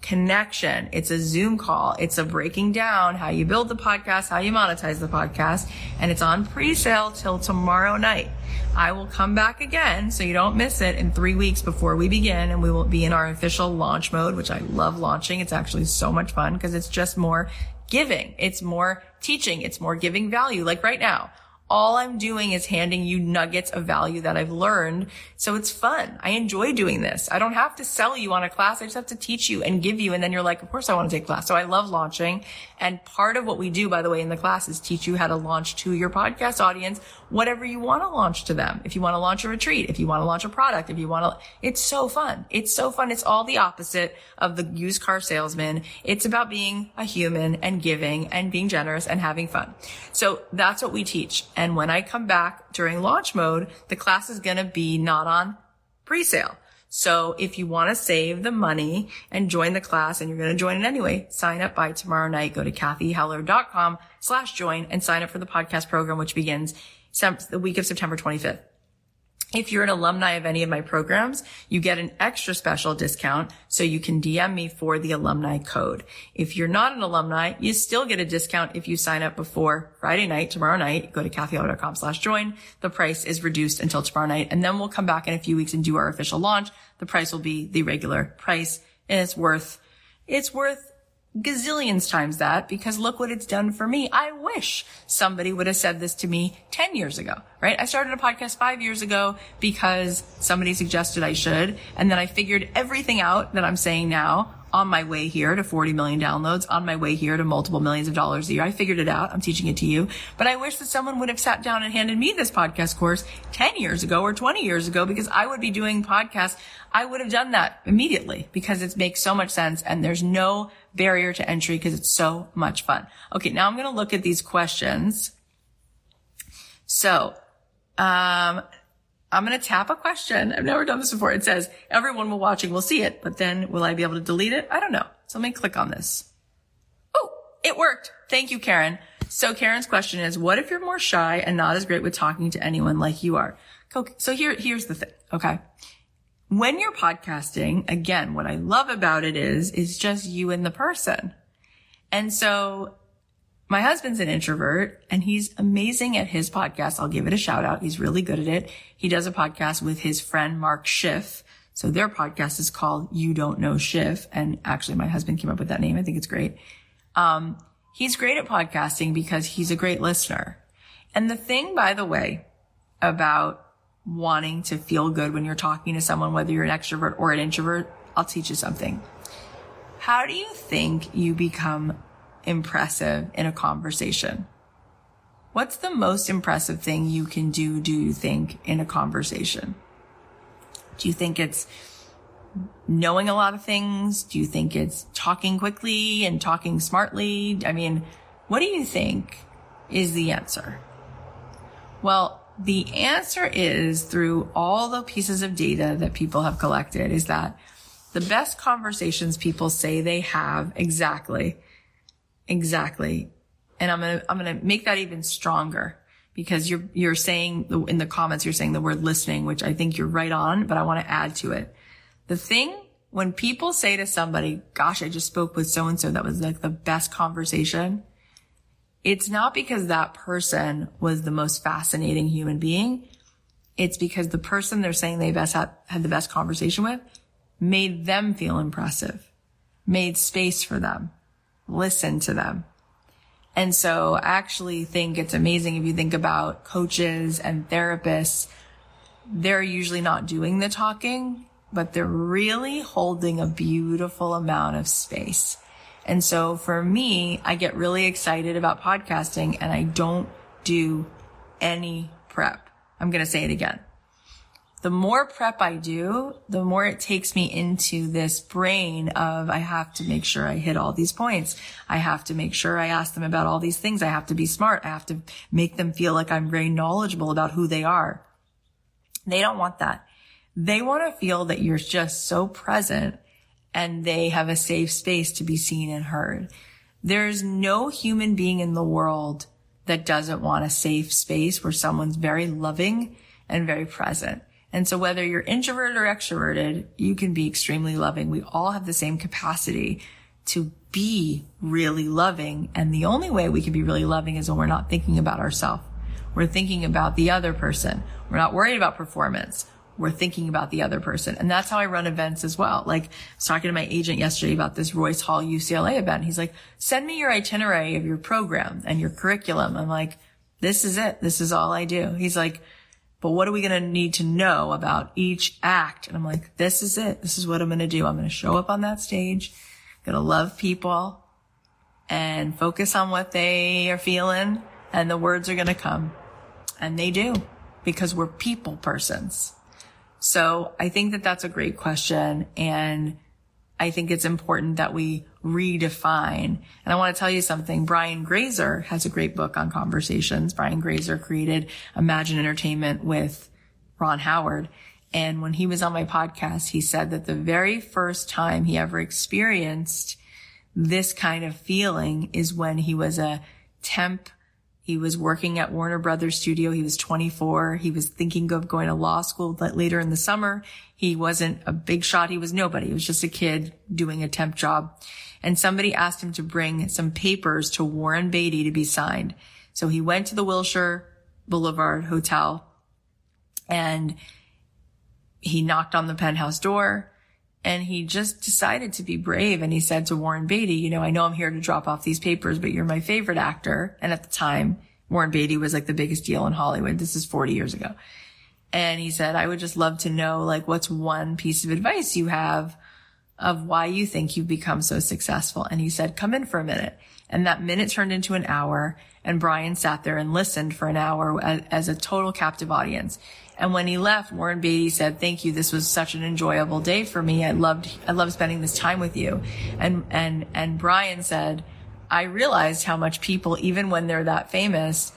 connection. It's a Zoom call. It's a breaking down how you build the podcast, how you monetize the podcast, and it's on pre-sale till tomorrow night. I will come back again so you don't miss it in three weeks before we begin and we will be in our official launch mode, which I love launching. It's actually so much fun because it's just more giving. It's more teaching. It's more giving value. Like right now, all I'm doing is handing you nuggets of value that I've learned. So it's fun. I enjoy doing this. I don't have to sell you on a class. I just have to teach you and give you. And then you're like, of course I want to take class. So I love launching. And part of what we do, by the way, in the class is teach you how to launch to your podcast audience, whatever you want to launch to them. If you want to launch a retreat, if you want to launch a product, if you want to, it's so fun. It's so fun. It's all the opposite of the used car salesman. It's about being a human and giving and being generous and having fun. So that's what we teach. And when I come back during launch mode, the class is going to be not on pre-sale. So if you want to save the money and join the class and you're going to join it anyway, sign up by tomorrow night. Go to cathyheller.com slash join and sign up for the podcast program, which begins the week of September 25th. If you're an alumni of any of my programs, you get an extra special discount so you can DM me for the alumni code. If you're not an alumni, you still get a discount if you sign up before Friday night, tomorrow night. Go to cathyheller.com slash join. The price is reduced until tomorrow night. And then we'll come back in a few weeks and do our official launch. The price will be the regular price and it's worth, it's worth gazillions times that because look what it's done for me. I wish somebody would have said this to me 10 years ago, right? I started a podcast five years ago because somebody suggested I should. And then I figured everything out that I'm saying now on my way here to 40 million downloads, on my way here to multiple millions of dollars a year. I figured it out. I'm teaching it to you, but I wish that someone would have sat down and handed me this podcast course 10 years ago or 20 years ago because I would be doing podcasts. I would have done that immediately because it makes so much sense and there's no barrier to entry because it's so much fun. Okay. Now I'm going to look at these questions. So, um, I'm going to tap a question. I've never done this before. It says everyone will watching will see it, but then will I be able to delete it? I don't know. So let me click on this. Oh, it worked. Thank you, Karen. So Karen's question is, what if you're more shy and not as great with talking to anyone like you are? So here, here's the thing. Okay. When you're podcasting, again, what I love about it is, is just you and the person. And so my husband's an introvert and he's amazing at his podcast. I'll give it a shout out. He's really good at it. He does a podcast with his friend Mark Schiff. So their podcast is called You Don't Know Schiff. And actually my husband came up with that name. I think it's great. Um, he's great at podcasting because he's a great listener. And the thing, by the way, about wanting to feel good when you're talking to someone, whether you're an extrovert or an introvert, I'll teach you something. How do you think you become impressive in a conversation? What's the most impressive thing you can do, do you think, in a conversation? Do you think it's knowing a lot of things? Do you think it's talking quickly and talking smartly? I mean, what do you think is the answer? Well, the answer is through all the pieces of data that people have collected is that the best conversations people say they have exactly Exactly. And I'm going to, I'm going to make that even stronger because you're, you're saying in the comments, you're saying the word listening, which I think you're right on, but I want to add to it. The thing when people say to somebody, gosh, I just spoke with so and so that was like the best conversation. It's not because that person was the most fascinating human being. It's because the person they're saying they best had, had the best conversation with made them feel impressive, made space for them, listen to them. And so I actually think it's amazing if you think about coaches and therapists, they're usually not doing the talking, but they're really holding a beautiful amount of space. And so for me, I get really excited about podcasting and I don't do any prep. I'm going to say it again the more prep I do, the more it takes me into this brain of I have to make sure I hit all these points. I have to make sure I ask them about all these things. I have to be smart. I have to make them feel like I'm very knowledgeable about who they are. They don't want that. They want to feel that you're just so present and they have a safe space to be seen and heard. There's no human being in the world that doesn't want a safe space where someone's very loving and very present. And so whether you're introverted or extroverted, you can be extremely loving. We all have the same capacity to be really loving. And the only way we can be really loving is when we're not thinking about ourselves. We're thinking about the other person. We're not worried about performance. We're thinking about the other person. And that's how I run events as well. Like I was talking to my agent yesterday about this Royce Hall UCLA event. He's like, send me your itinerary of your program and your curriculum. I'm like, this is it. This is all I do. He's like, but what are we going to need to know about each act? And I'm like, this is it. This is what I'm going to do. I'm going to show up on that stage, going to love people and focus on what they are feeling and the words are going to come. And they do because we're people persons. So I think that that's a great question. And I think it's important that we redefine. And I want to tell you something. Brian Grazer has a great book on conversations. Brian Grazer created Imagine Entertainment with Ron Howard. And when he was on my podcast, he said that the very first time he ever experienced this kind of feeling is when he was a temp he was working at Warner Brothers studio. He was 24. He was thinking of going to law school later in the summer. He wasn't a big shot. He was nobody. He was just a kid doing a temp job. And somebody asked him to bring some papers to Warren Beatty to be signed. So he went to the Wilshire Boulevard Hotel and he knocked on the penthouse door and he just decided to be brave. And he said to Warren Beatty, you know, I know I'm here to drop off these papers, but you're my favorite actor. And at the time, Warren Beatty was like the biggest deal in Hollywood. This is 40 years ago. And he said, I would just love to know, like, what's one piece of advice you have of why you think you've become so successful? And he said, come in for a minute. And that minute turned into an hour. And Brian sat there and listened for an hour as, as a total captive audience. And when he left, Warren Beatty said, thank you. This was such an enjoyable day for me. I loved, I loved spending this time with you. And, and, and Brian said, I realized how much people, even when they're that famous,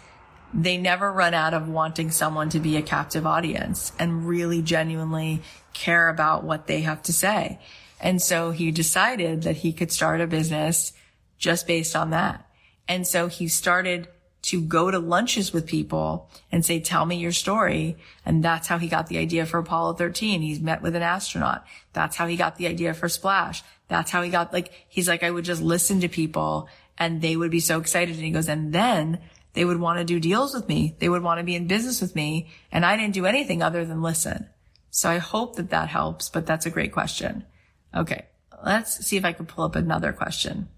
they never run out of wanting someone to be a captive audience and really genuinely care about what they have to say. And so he decided that he could start a business just based on that. And so he started to go to lunches with people and say, tell me your story. And that's how he got the idea for Apollo 13. He's met with an astronaut. That's how he got the idea for Splash. That's how he got like, he's like, I would just listen to people and they would be so excited. And he goes, and then they would want to do deals with me. They would want to be in business with me. And I didn't do anything other than listen. So I hope that that helps, but that's a great question. Okay. Let's see if I can pull up another question.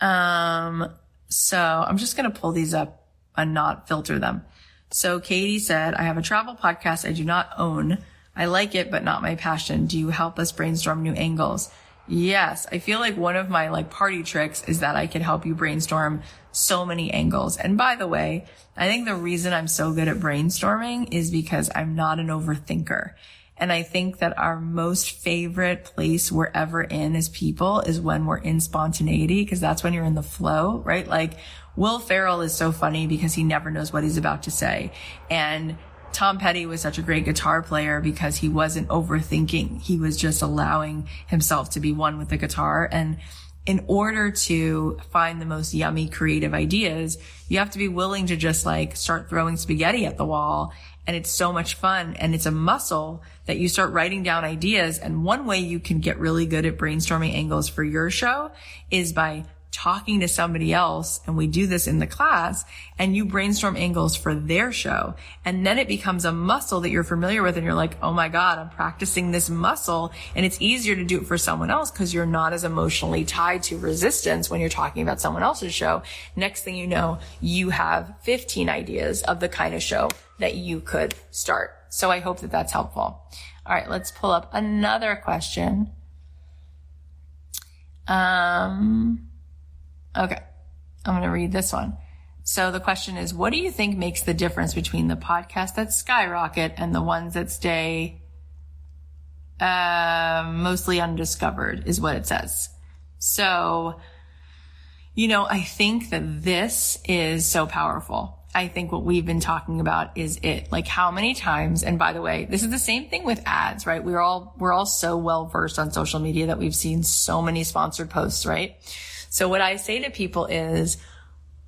Um, so I'm just going to pull these up and not filter them. So Katie said, I have a travel podcast I do not own. I like it, but not my passion. Do you help us brainstorm new angles? Yes. I feel like one of my like party tricks is that I can help you brainstorm so many angles. And by the way, I think the reason I'm so good at brainstorming is because I'm not an overthinker. And I think that our most favorite place we're ever in as people is when we're in spontaneity, because that's when you're in the flow, right? Like Will Ferrell is so funny because he never knows what he's about to say. And Tom Petty was such a great guitar player because he wasn't overthinking. He was just allowing himself to be one with the guitar. And in order to find the most yummy creative ideas, you have to be willing to just like start throwing spaghetti at the wall and it's so much fun and it's a muscle that you start writing down ideas. And one way you can get really good at brainstorming angles for your show is by talking to somebody else. And we do this in the class and you brainstorm angles for their show. And then it becomes a muscle that you're familiar with. And you're like, Oh my God, I'm practicing this muscle. And it's easier to do it for someone else because you're not as emotionally tied to resistance when you're talking about someone else's show. Next thing you know, you have 15 ideas of the kind of show that you could start. So I hope that that's helpful. All right, let's pull up another question. Um, okay, I'm going to read this one. So the question is, what do you think makes the difference between the podcasts that skyrocket and the ones that stay uh, mostly undiscovered? Is what it says. So, you know, I think that this is so powerful I think what we've been talking about is it. Like how many times, and by the way, this is the same thing with ads, right? We're all, we're all so well versed on social media that we've seen so many sponsored posts, right? So what I say to people is,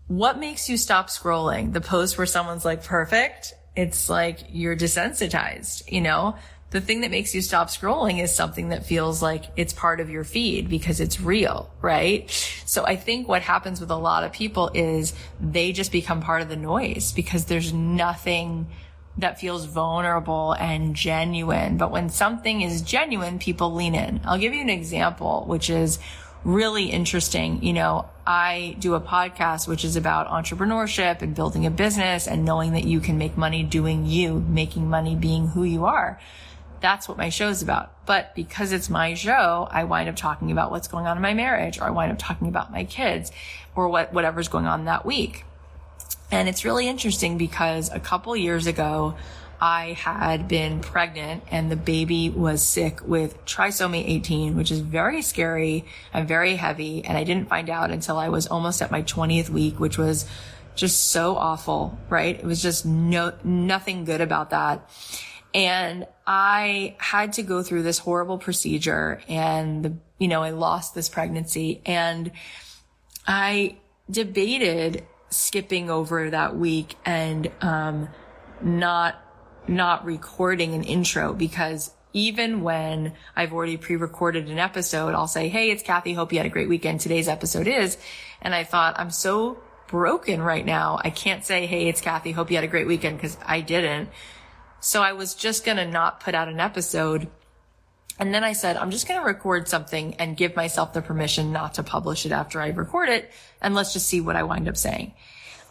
what makes you stop scrolling? The post where someone's like perfect It's like you're desensitized, you know? The thing that makes you stop scrolling is something that feels like it's part of your feed because it's real, right? So I think what happens with a lot of people is they just become part of the noise because there's nothing that feels vulnerable and genuine. But when something is genuine, people lean in. I'll give you an example, which is really interesting. You know, I do a podcast which is about entrepreneurship and building a business and knowing that you can make money doing you, making money being who you are. That's what my show is about. But because it's my show, I wind up talking about what's going on in my marriage or I wind up talking about my kids or what, whatever's going on that week. And it's really interesting because a couple years ago, I had been pregnant and the baby was sick with trisomy 18, which is very scary and very heavy. And I didn't find out until I was almost at my 20th week, which was just so awful, right? It was just no, nothing good about that. And I had to go through this horrible procedure and the, you know, I lost this pregnancy and I debated skipping over that week and, um, not not recording an intro because even when I've already pre-recorded an episode, I'll say, Hey, it's Cathy. Hope you had a great weekend. Today's episode is. And I thought I'm so broken right now. I can't say, Hey, it's Cathy. Hope you had a great weekend because I didn't. So I was just going to not put out an episode. And then I said, I'm just going to record something and give myself the permission not to publish it after I record it. And let's just see what I wind up saying.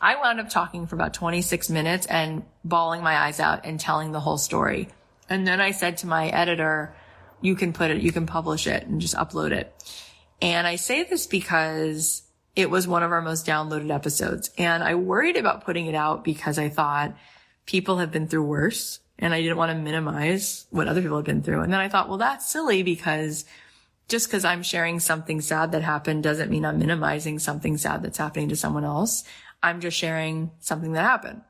I wound up talking for about 26 minutes and bawling my eyes out and telling the whole story. And then I said to my editor, you can put it, you can publish it and just upload it. And I say this because it was one of our most downloaded episodes. And I worried about putting it out because I thought people have been through worse and I didn't want to minimize what other people have been through. And then I thought, well, that's silly because just because I'm sharing something sad that happened doesn't mean I'm minimizing something sad that's happening to someone else. I'm just sharing something that happened.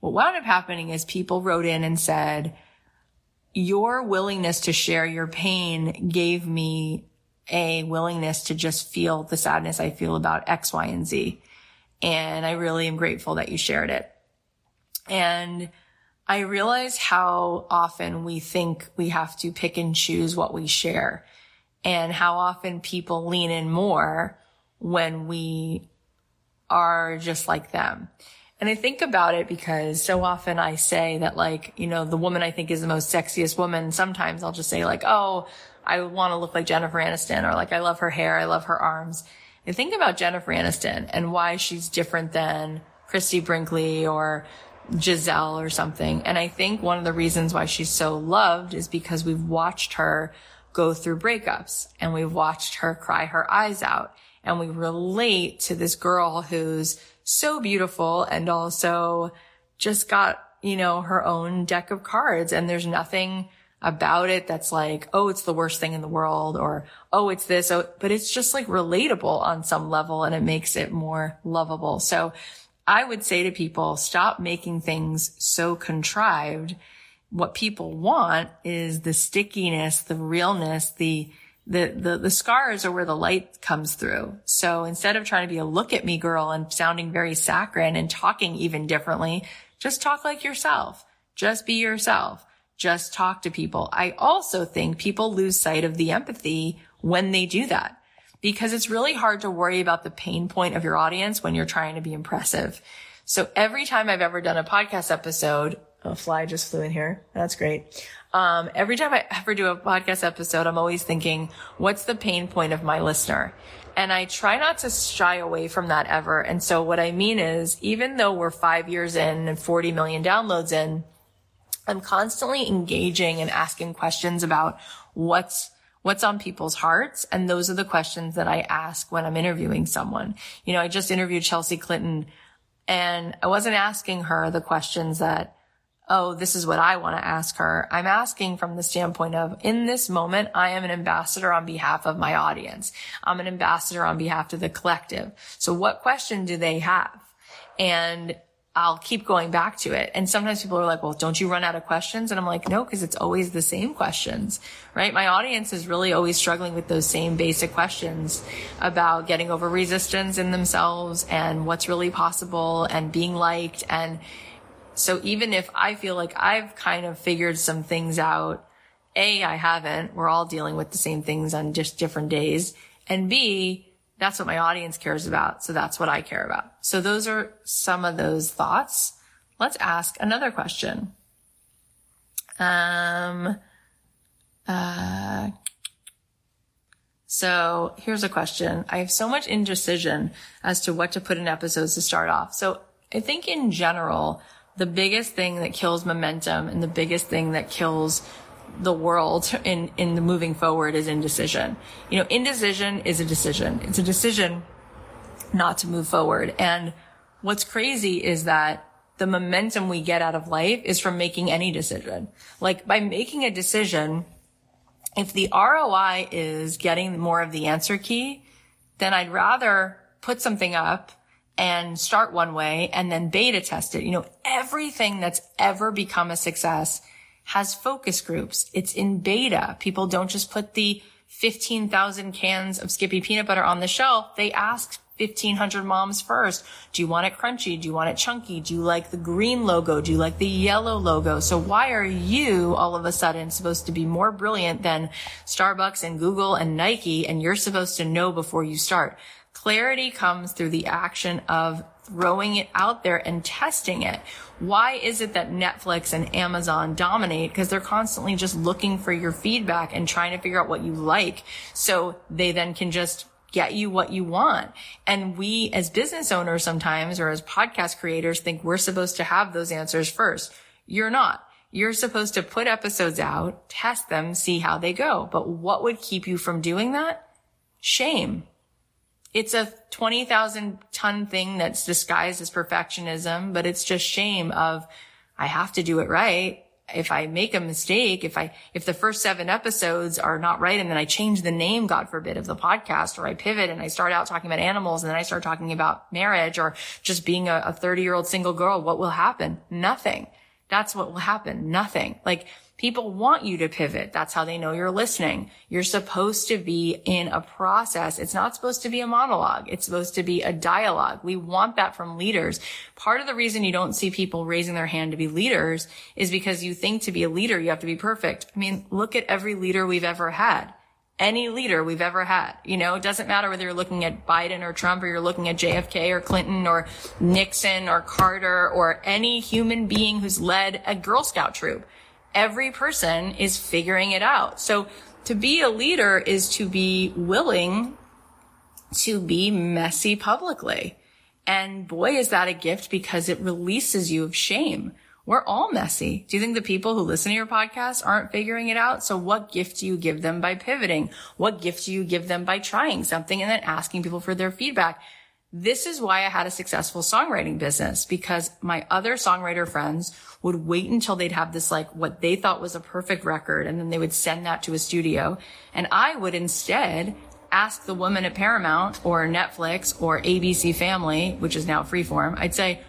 What wound up happening is people wrote in and said, your willingness to share your pain gave me a willingness to just feel the sadness I feel about X, Y, and Z. And I really am grateful that you shared it. And I realize how often we think we have to pick and choose what we share and how often people lean in more when we are just like them. And I think about it because so often I say that like, you know, the woman I think is the most sexiest woman. Sometimes I'll just say like, oh, I want to look like Jennifer Aniston or like, I love her hair. I love her arms. And think about Jennifer Aniston and why she's different than Christie Brinkley or Gisele or something. And I think one of the reasons why she's so loved is because we've watched her go through breakups and we've watched her cry her eyes out and we relate to this girl who's so beautiful and also just got, you know, her own deck of cards and there's nothing about it that's like, oh, it's the worst thing in the world or, oh, it's this. Oh, but it's just like relatable on some level and it makes it more lovable. So I would say to people, stop making things so contrived. What people want is the stickiness, the realness, the, the, the, the scars are where the light comes through. So instead of trying to be a look at me girl and sounding very saccharine and talking even differently, just talk like yourself. Just be yourself. Just talk to people. I also think people lose sight of the empathy when they do that because it's really hard to worry about the pain point of your audience when you're trying to be impressive. So every time I've ever done a podcast episode, a fly just flew in here. That's great. Um, every time I ever do a podcast episode, I'm always thinking, what's the pain point of my listener? And I try not to shy away from that ever. And so what I mean is, even though we're five years in and 40 million downloads in, I'm constantly engaging and asking questions about what's what's on people's hearts. And those are the questions that I ask when I'm interviewing someone. You know, I just interviewed Chelsea Clinton and I wasn't asking her the questions that oh, this is what I want to ask her. I'm asking from the standpoint of, in this moment, I am an ambassador on behalf of my audience. I'm an ambassador on behalf of the collective. So what question do they have? And I'll keep going back to it. And sometimes people are like, well, don't you run out of questions? And I'm like, no, because it's always the same questions, right? My audience is really always struggling with those same basic questions about getting over resistance in themselves and what's really possible and being liked and So even if I feel like I've kind of figured some things out, A, I haven't. We're all dealing with the same things on just different days. And B, that's what my audience cares about. So that's what I care about. So those are some of those thoughts. Let's ask another question. Um, uh, so here's a question. I have so much indecision as to what to put in episodes to start off. So I think in general, the biggest thing that kills momentum and the biggest thing that kills the world in, in the moving forward is indecision. You know, indecision is a decision. It's a decision not to move forward. And what's crazy is that the momentum we get out of life is from making any decision. Like by making a decision, if the ROI is getting more of the answer key, then I'd rather put something up and start one way and then beta test it. You know, everything that's ever become a success has focus groups. It's in beta. People don't just put the 15,000 cans of Skippy peanut butter on the shelf. They ask 1500 moms first. Do you want it crunchy? Do you want it chunky? Do you like the green logo? Do you like the yellow logo? So why are you all of a sudden supposed to be more brilliant than Starbucks and Google and Nike? And you're supposed to know before you start. Clarity comes through the action of throwing it out there and testing it. Why is it that Netflix and Amazon dominate? Because they're constantly just looking for your feedback and trying to figure out what you like. So they then can just get you what you want. And we as business owners sometimes or as podcast creators think we're supposed to have those answers first. You're not. You're supposed to put episodes out, test them, see how they go. But what would keep you from doing that? Shame. It's a 20,000 ton thing that's disguised as perfectionism, but it's just shame of, I have to do it right if I make a mistake, if I, if the first seven episodes are not right and then I change the name, God forbid, of the podcast or I pivot and I start out talking about animals and then I start talking about marriage or just being a 30 year old single girl, what will happen? Nothing. That's what will happen. Nothing. Like People want you to pivot. That's how they know you're listening. You're supposed to be in a process. It's not supposed to be a monologue. It's supposed to be a dialogue. We want that from leaders. Part of the reason you don't see people raising their hand to be leaders is because you think to be a leader, you have to be perfect. I mean, look at every leader we've ever had any leader we've ever had. You know, it doesn't matter whether you're looking at Biden or Trump or you're looking at JFK or Clinton or Nixon or Carter or any human being who's led a Girl Scout troop every person is figuring it out. So to be a leader is to be willing to be messy publicly. And boy, is that a gift because it releases you of shame. We're all messy. Do you think the people who listen to your podcast aren't figuring it out? So what gift do you give them by pivoting? What gift do you give them by trying something and then asking people for their feedback? This is why I had a successful songwriting business because my other songwriter friends would wait until they'd have this like what they thought was a perfect record and then they would send that to a studio. And I would instead ask the woman at Paramount or Netflix or ABC Family, which is now Freeform. I'd say,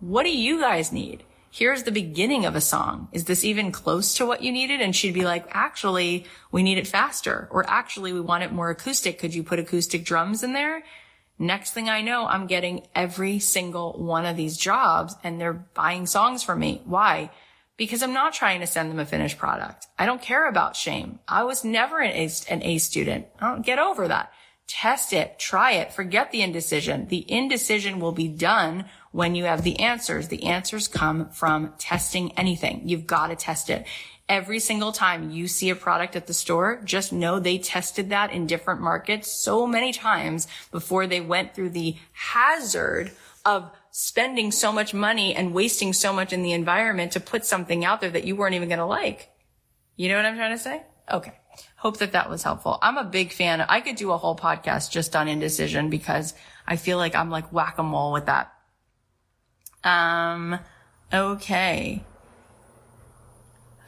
what do you guys need? Here's the beginning of a song. Is this even close to what you needed? And she'd be like, actually, we need it faster or actually we want it more acoustic. Could you put acoustic drums in there? Next thing I know, I'm getting every single one of these jobs and they're buying songs from me. Why? Because I'm not trying to send them a finished product. I don't care about shame. I was never an A, an A student. I don't get over that. Test it, try it, forget the indecision. The indecision will be done when you have the answers. The answers come from testing anything. You've got to test it every single time you see a product at the store, just know they tested that in different markets so many times before they went through the hazard of spending so much money and wasting so much in the environment to put something out there that you weren't even going to like. You know what I'm trying to say? Okay. Hope that that was helpful. I'm a big fan. I could do a whole podcast just on indecision because I feel like I'm like whack-a-mole with that. Um, okay.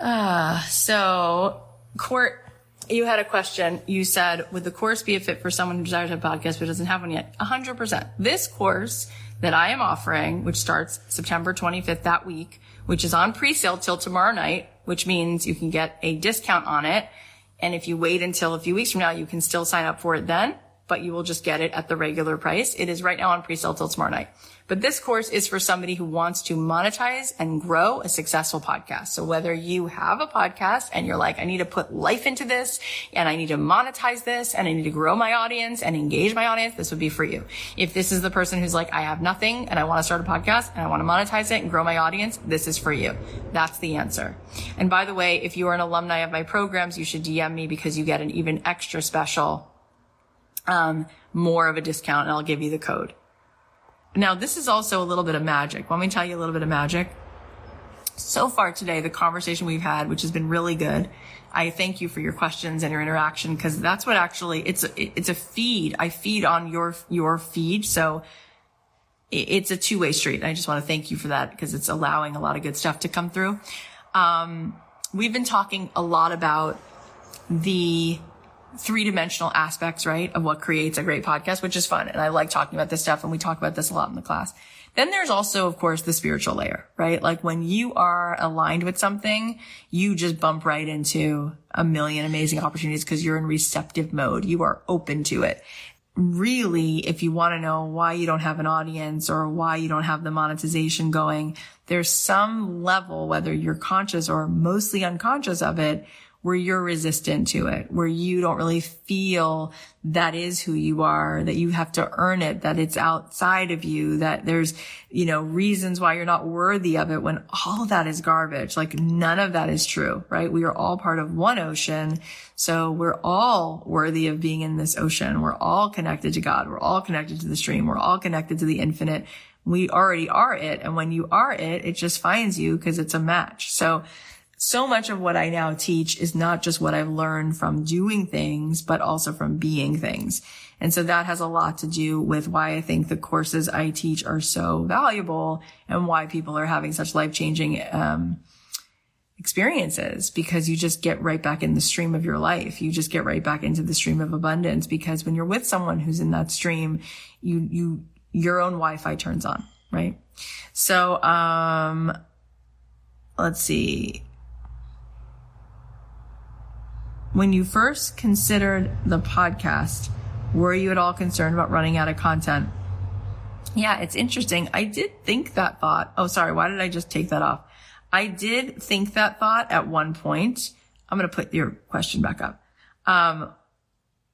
Uh, so court, you had a question. You said, would the course be a fit for someone who desires a podcast but doesn't have one yet? Hundred percent. This course that I am offering, which starts September 25th that week, which is on pre-sale till tomorrow night, which means you can get a discount on it. And if you wait until a few weeks from now, you can still sign up for it then. but you will just get it at the regular price. It is right now on pre-sale till tomorrow night. But this course is for somebody who wants to monetize and grow a successful podcast. So whether you have a podcast and you're like, I need to put life into this and I need to monetize this and I need to grow my audience and engage my audience, this would be for you. If this is the person who's like, I have nothing and I want to start a podcast and I want to monetize it and grow my audience, this is for you. That's the answer. And by the way, if you are an alumni of my programs, you should DM me because you get an even extra special, um, more of a discount and I'll give you the code. Now, this is also a little bit of magic. Let me tell you a little bit of magic? So far today, the conversation we've had, which has been really good. I thank you for your questions and your interaction because that's what actually it's a, it's a feed. I feed on your your feed, so it's a two way street. I just want to thank you for that because it's allowing a lot of good stuff to come through. Um, we've been talking a lot about the three dimensional aspects, right, of what creates a great podcast, which is fun. And I like talking about this stuff and we talk about this a lot in the class. Then there's also, of course, the spiritual layer, right? Like when you are aligned with something, you just bump right into a million amazing opportunities because you're in receptive mode. You are open to it. Really, if you want to know why you don't have an audience or why you don't have the monetization going, there's some level, whether you're conscious or mostly unconscious of it, where you're resistant to it, where you don't really feel that is who you are, that you have to earn it, that it's outside of you, that there's, you know, reasons why you're not worthy of it when all that is garbage. Like none of that is true, right? We are all part of one ocean. So we're all worthy of being in this ocean. We're all connected to God. We're all connected to the stream. We're all connected to the infinite. We already are it. And when you are it, it just finds you because it's a match. So so much of what I now teach is not just what I've learned from doing things, but also from being things. And so that has a lot to do with why I think the courses I teach are so valuable and why people are having such life changing, um, experiences because you just get right back in the stream of your life. You just get right back into the stream of abundance because when you're with someone who's in that stream, you, you, your own Wi-Fi turns on, right? So, um, let's see. When you first considered the podcast, were you at all concerned about running out of content? Yeah, it's interesting. I did think that thought. Oh, sorry. Why did I just take that off? I did think that thought at one point. I'm going to put your question back up. Um,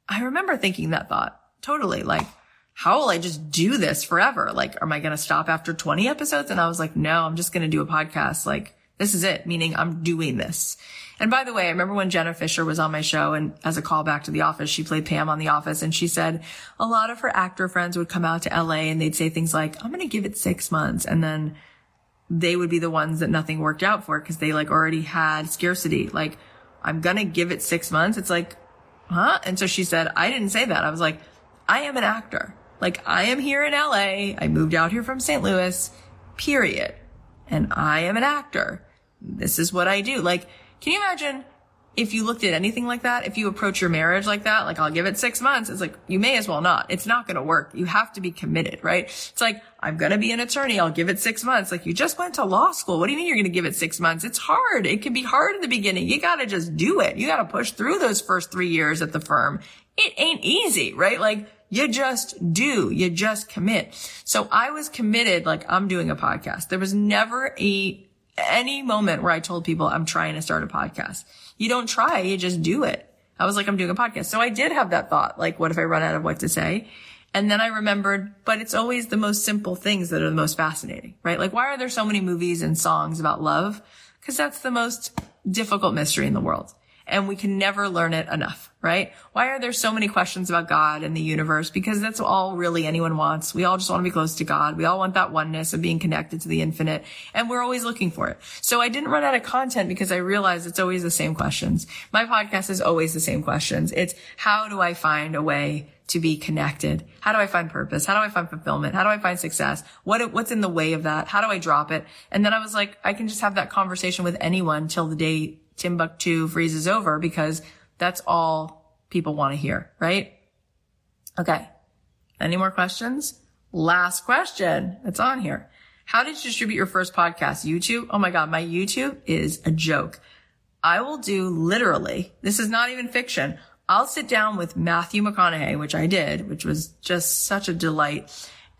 I remember thinking that thought totally like, how will I just do this forever? Like, am I going to stop after 20 episodes? And I was like, no, I'm just going to do a podcast. Like, this is it, meaning I'm doing this. And by the way, I remember when Jenna Fischer was on my show and as a callback to The Office, she played Pam on The Office and she said a lot of her actor friends would come out to LA and they'd say things like, I'm going to give it six months. And then they would be the ones that nothing worked out for because they like already had scarcity. Like, I'm going to give it six months. It's like, huh? And so she said, I didn't say that. I was like, I am an actor. Like, I am here in LA. I moved out here from St. Louis, period. And I am an actor this is what I do. Like, can you imagine if you looked at anything like that? If you approach your marriage like that, like I'll give it six months. It's like, you may as well not. It's not going to work. You have to be committed, right? It's like, I'm going to be an attorney. I'll give it six months. Like you just went to law school. What do you mean you're going to give it six months? It's hard. It can be hard in the beginning. You got to just do it. You got to push through those first three years at the firm. It ain't easy, right? Like, you just do. You just commit. So I was committed, like I'm doing a podcast. There was never a any moment where I told people I'm trying to start a podcast. You don't try, you just do it. I was like, I'm doing a podcast. So I did have that thought, like, what if I run out of what to say? And then I remembered, but it's always the most simple things that are the most fascinating, right? Like, why are there so many movies and songs about love? Because that's the most difficult mystery in the world and we can never learn it enough, right? Why are there so many questions about God and the universe? Because that's all really anyone wants. We all just want to be close to God. We all want that oneness of being connected to the infinite and we're always looking for it. So I didn't run out of content because I realized it's always the same questions. My podcast is always the same questions. It's how do I find a way to be connected? How do I find purpose? How do I find fulfillment? How do I find success? What, what's in the way of that? How do I drop it? And then I was like, I can just have that conversation with anyone till the day Timbuktu freezes over because that's all people want to hear, right? Okay. Any more questions? Last question. It's on here. How did you distribute your first podcast? YouTube? Oh my God, my YouTube is a joke. I will do literally, this is not even fiction. I'll sit down with Matthew McConaughey, which I did, which was just such a delight.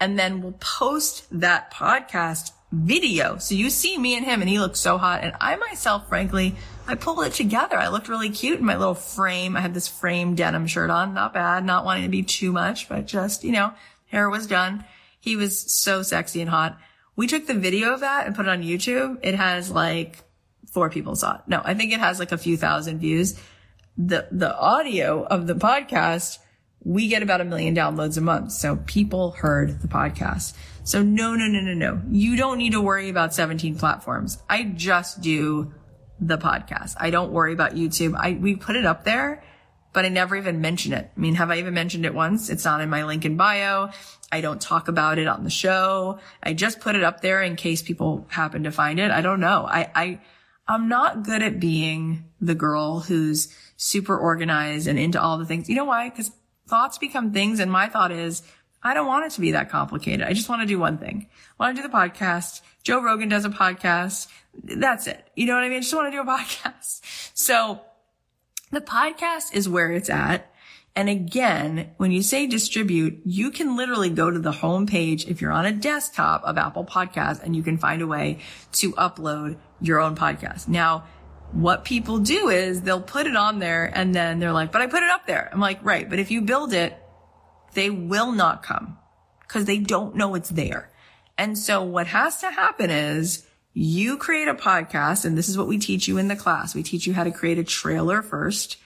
And then we'll post that podcast video. So you see me and him and he looks so hot. And I myself, frankly, I pulled it together. I looked really cute in my little frame. I had this frame denim shirt on. Not bad. Not wanting to be too much, but just, you know, hair was done. He was so sexy and hot. We took the video of that and put it on YouTube. It has like four people saw it. No, I think it has like a few thousand views. The, the audio of the podcast, we get about a million downloads a month. So people heard the podcast. So no, no, no, no, no. You don't need to worry about 17 platforms. I just do the podcast. I don't worry about YouTube. I, we put it up there, but I never even mention it. I mean, have I even mentioned it once? It's not in my link in bio. I don't talk about it on the show. I just put it up there in case people happen to find it. I don't know. I, I, I'm not good at being the girl who's super organized and into all the things. You know why? Because thoughts become things. And my thought is, I don't want it to be that complicated. I just want to do one thing. I want to do the podcast. Joe Rogan does a podcast. That's it. You know what I mean? I just want to do a podcast. So the podcast is where it's at. And again, when you say distribute, you can literally go to the home page if you're on a desktop of Apple Podcasts and you can find a way to upload your own podcast. Now, what people do is they'll put it on there and then they're like, but I put it up there. I'm like, right. But if you build it, they will not come because they don't know it's there. And so what has to happen is you create a podcast. And this is what we teach you in the class. We teach you how to create a trailer first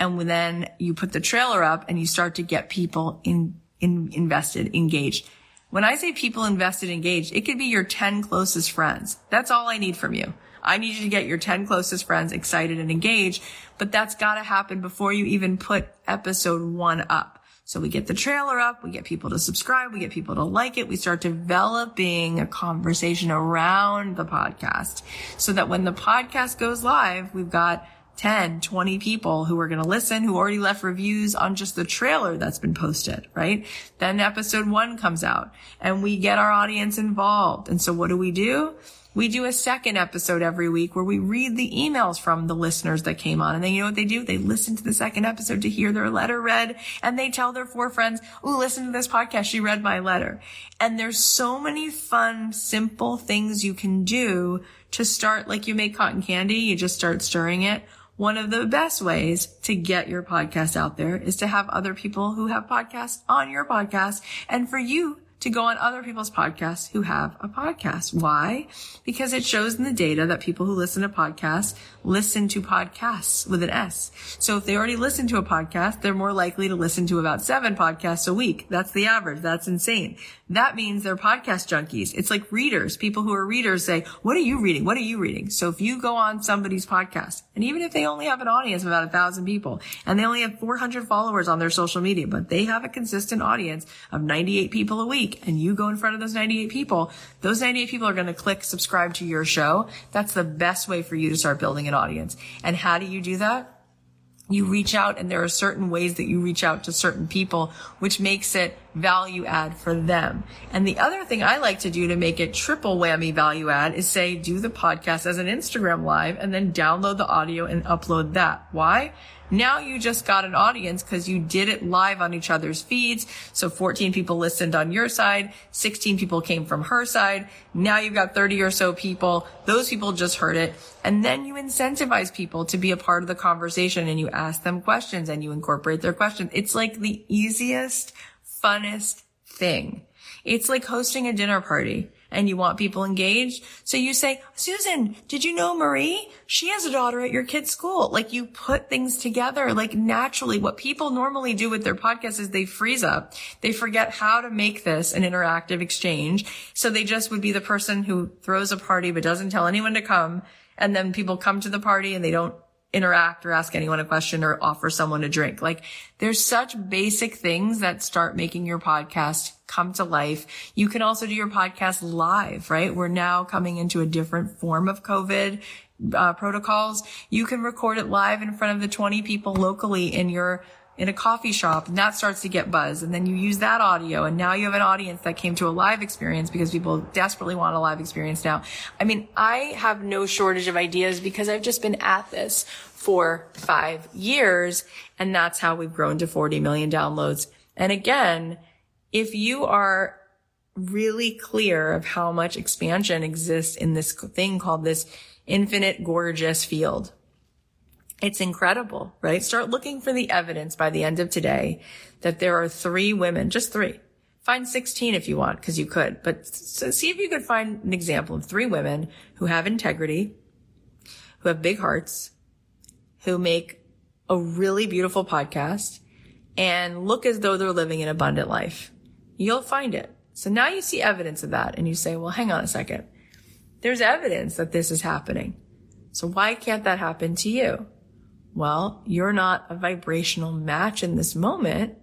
and then you put the trailer up and you start to get people in, in invested, engaged. When I say people invested, engaged, it could be your 10 closest friends. That's all I need from you. I need you to get your 10 closest friends excited and engaged, but that's got to happen before you even put episode one up. So we get the trailer up, we get people to subscribe, we get people to like it, we start developing a conversation around the podcast so that when the podcast goes live, we've got 10, 20 people who are going to listen, who already left reviews on just the trailer that's been posted, right? Then episode one comes out and we get our audience involved. And so what do we do? We do a second episode every week where we read the emails from the listeners that came on. And then you know what they do? They listen to the second episode to hear their letter read and they tell their four friends, Oh, listen to this podcast. She read my letter. And there's so many fun, simple things you can do to start like you make cotton candy. You just start stirring it one of the best ways to get your podcast out there is to have other people who have podcasts on your podcast and for you to go on other people's podcasts who have a podcast. Why? Because it shows in the data that people who listen to podcasts listen to podcasts with an S. So if they already listen to a podcast, they're more likely to listen to about seven podcasts a week. That's the average. That's insane. That means they're podcast junkies. It's like readers. People who are readers say, what are you reading? What are you reading? So if you go on somebody's podcast, and even if they only have an audience of about a thousand people, and they only have 400 followers on their social media, but they have a consistent audience of 98 people a week, and you go in front of those 98 people, those 98 people are going to click subscribe to your show. That's the best way for you to start building an audience. And how do you do that? you reach out and there are certain ways that you reach out to certain people, which makes it value add for them. And the other thing I like to do to make it triple whammy value add is say, do the podcast as an Instagram live and then download the audio and upload that. Why? Now you just got an audience because you did it live on each other's feeds. So 14 people listened on your side, 16 people came from her side. Now you've got 30 or so people. Those people just heard it. And then you incentivize people to be a part of the conversation and you ask them questions and you incorporate their questions. It's like the easiest, funnest thing. It's like hosting a dinner party and you want people engaged. So you say, Susan, did you know Marie? She has a daughter at your kid's school. Like you put things together, like naturally what people normally do with their podcast is they freeze up. They forget how to make this an interactive exchange. So they just would be the person who throws a party, but doesn't tell anyone to come. And then people come to the party and they don't interact or ask anyone a question or offer someone a drink. Like there's such basic things that start making your podcast come to life. You can also do your podcast live, right? We're now coming into a different form of COVID uh, protocols. You can record it live in front of the 20 people locally in your in a coffee shop and that starts to get buzz. And then you use that audio and now you have an audience that came to a live experience because people desperately want a live experience now. I mean, I have no shortage of ideas because I've just been at this for five years. And that's how we've grown to 40 million downloads. And again, if you are really clear of how much expansion exists in this thing called this infinite gorgeous field, it's incredible, right? Start looking for the evidence by the end of today that there are three women, just three. Find 16 if you want, because you could, but see if you could find an example of three women who have integrity, who have big hearts, who make a really beautiful podcast and look as though they're living an abundant life. You'll find it. So now you see evidence of that and you say, well, hang on a second. There's evidence that this is happening. So why can't that happen to you? Well, you're not a vibrational match in this moment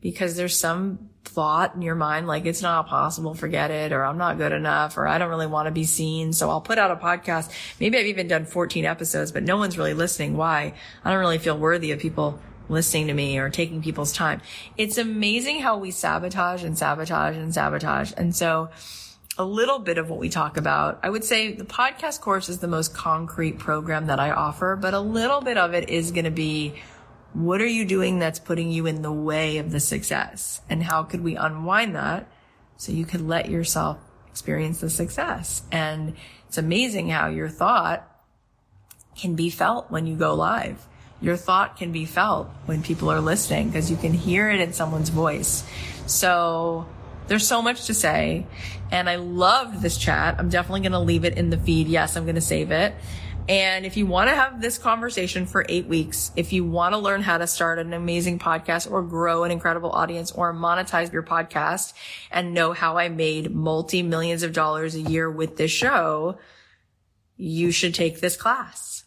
because there's some thought in your mind like it's not possible, forget it, or I'm not good enough, or I don't really want to be seen. So I'll put out a podcast. Maybe I've even done 14 episodes, but no one's really listening. Why? I don't really feel worthy of people listening to me or taking people's time. It's amazing how we sabotage and sabotage and sabotage. And so a little bit of what we talk about. I would say the podcast course is the most concrete program that I offer, but a little bit of it is going to be what are you doing that's putting you in the way of the success? And how could we unwind that so you can let yourself experience the success? And it's amazing how your thought can be felt when you go live. Your thought can be felt when people are listening because you can hear it in someone's voice. So there's so much to say. And I loved this chat. I'm definitely going to leave it in the feed. Yes, I'm going to save it. And if you want to have this conversation for eight weeks, if you want to learn how to start an amazing podcast or grow an incredible audience or monetize your podcast and know how I made multi millions of dollars a year with this show, you should take this class.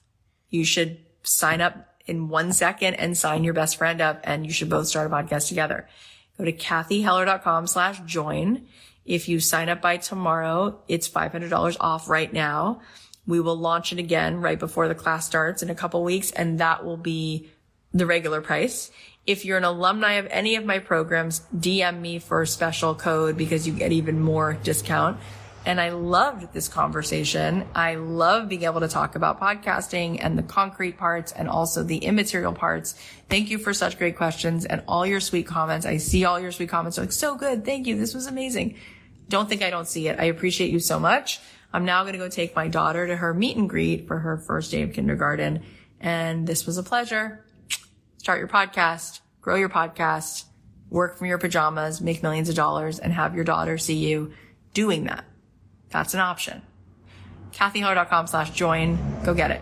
You should sign up in one second and sign your best friend up and you should both start a podcast together. Go to cathyheller.com slash join. If you sign up by tomorrow, it's $500 off right now. We will launch it again right before the class starts in a couple weeks and that will be the regular price. If you're an alumni of any of my programs, DM me for a special code because you get even more discount. And I loved this conversation. I love being able to talk about podcasting and the concrete parts and also the immaterial parts. Thank you for such great questions and all your sweet comments. I see all your sweet comments. Are like, so good. Thank you. This was amazing. Don't think I don't see it. I appreciate you so much. I'm now going to go take my daughter to her meet and greet for her first day of kindergarten. And this was a pleasure. Start your podcast, grow your podcast, work from your pajamas, make millions of dollars and have your daughter see you doing that. That's an option. CathyHeller.com slash join. Go get it.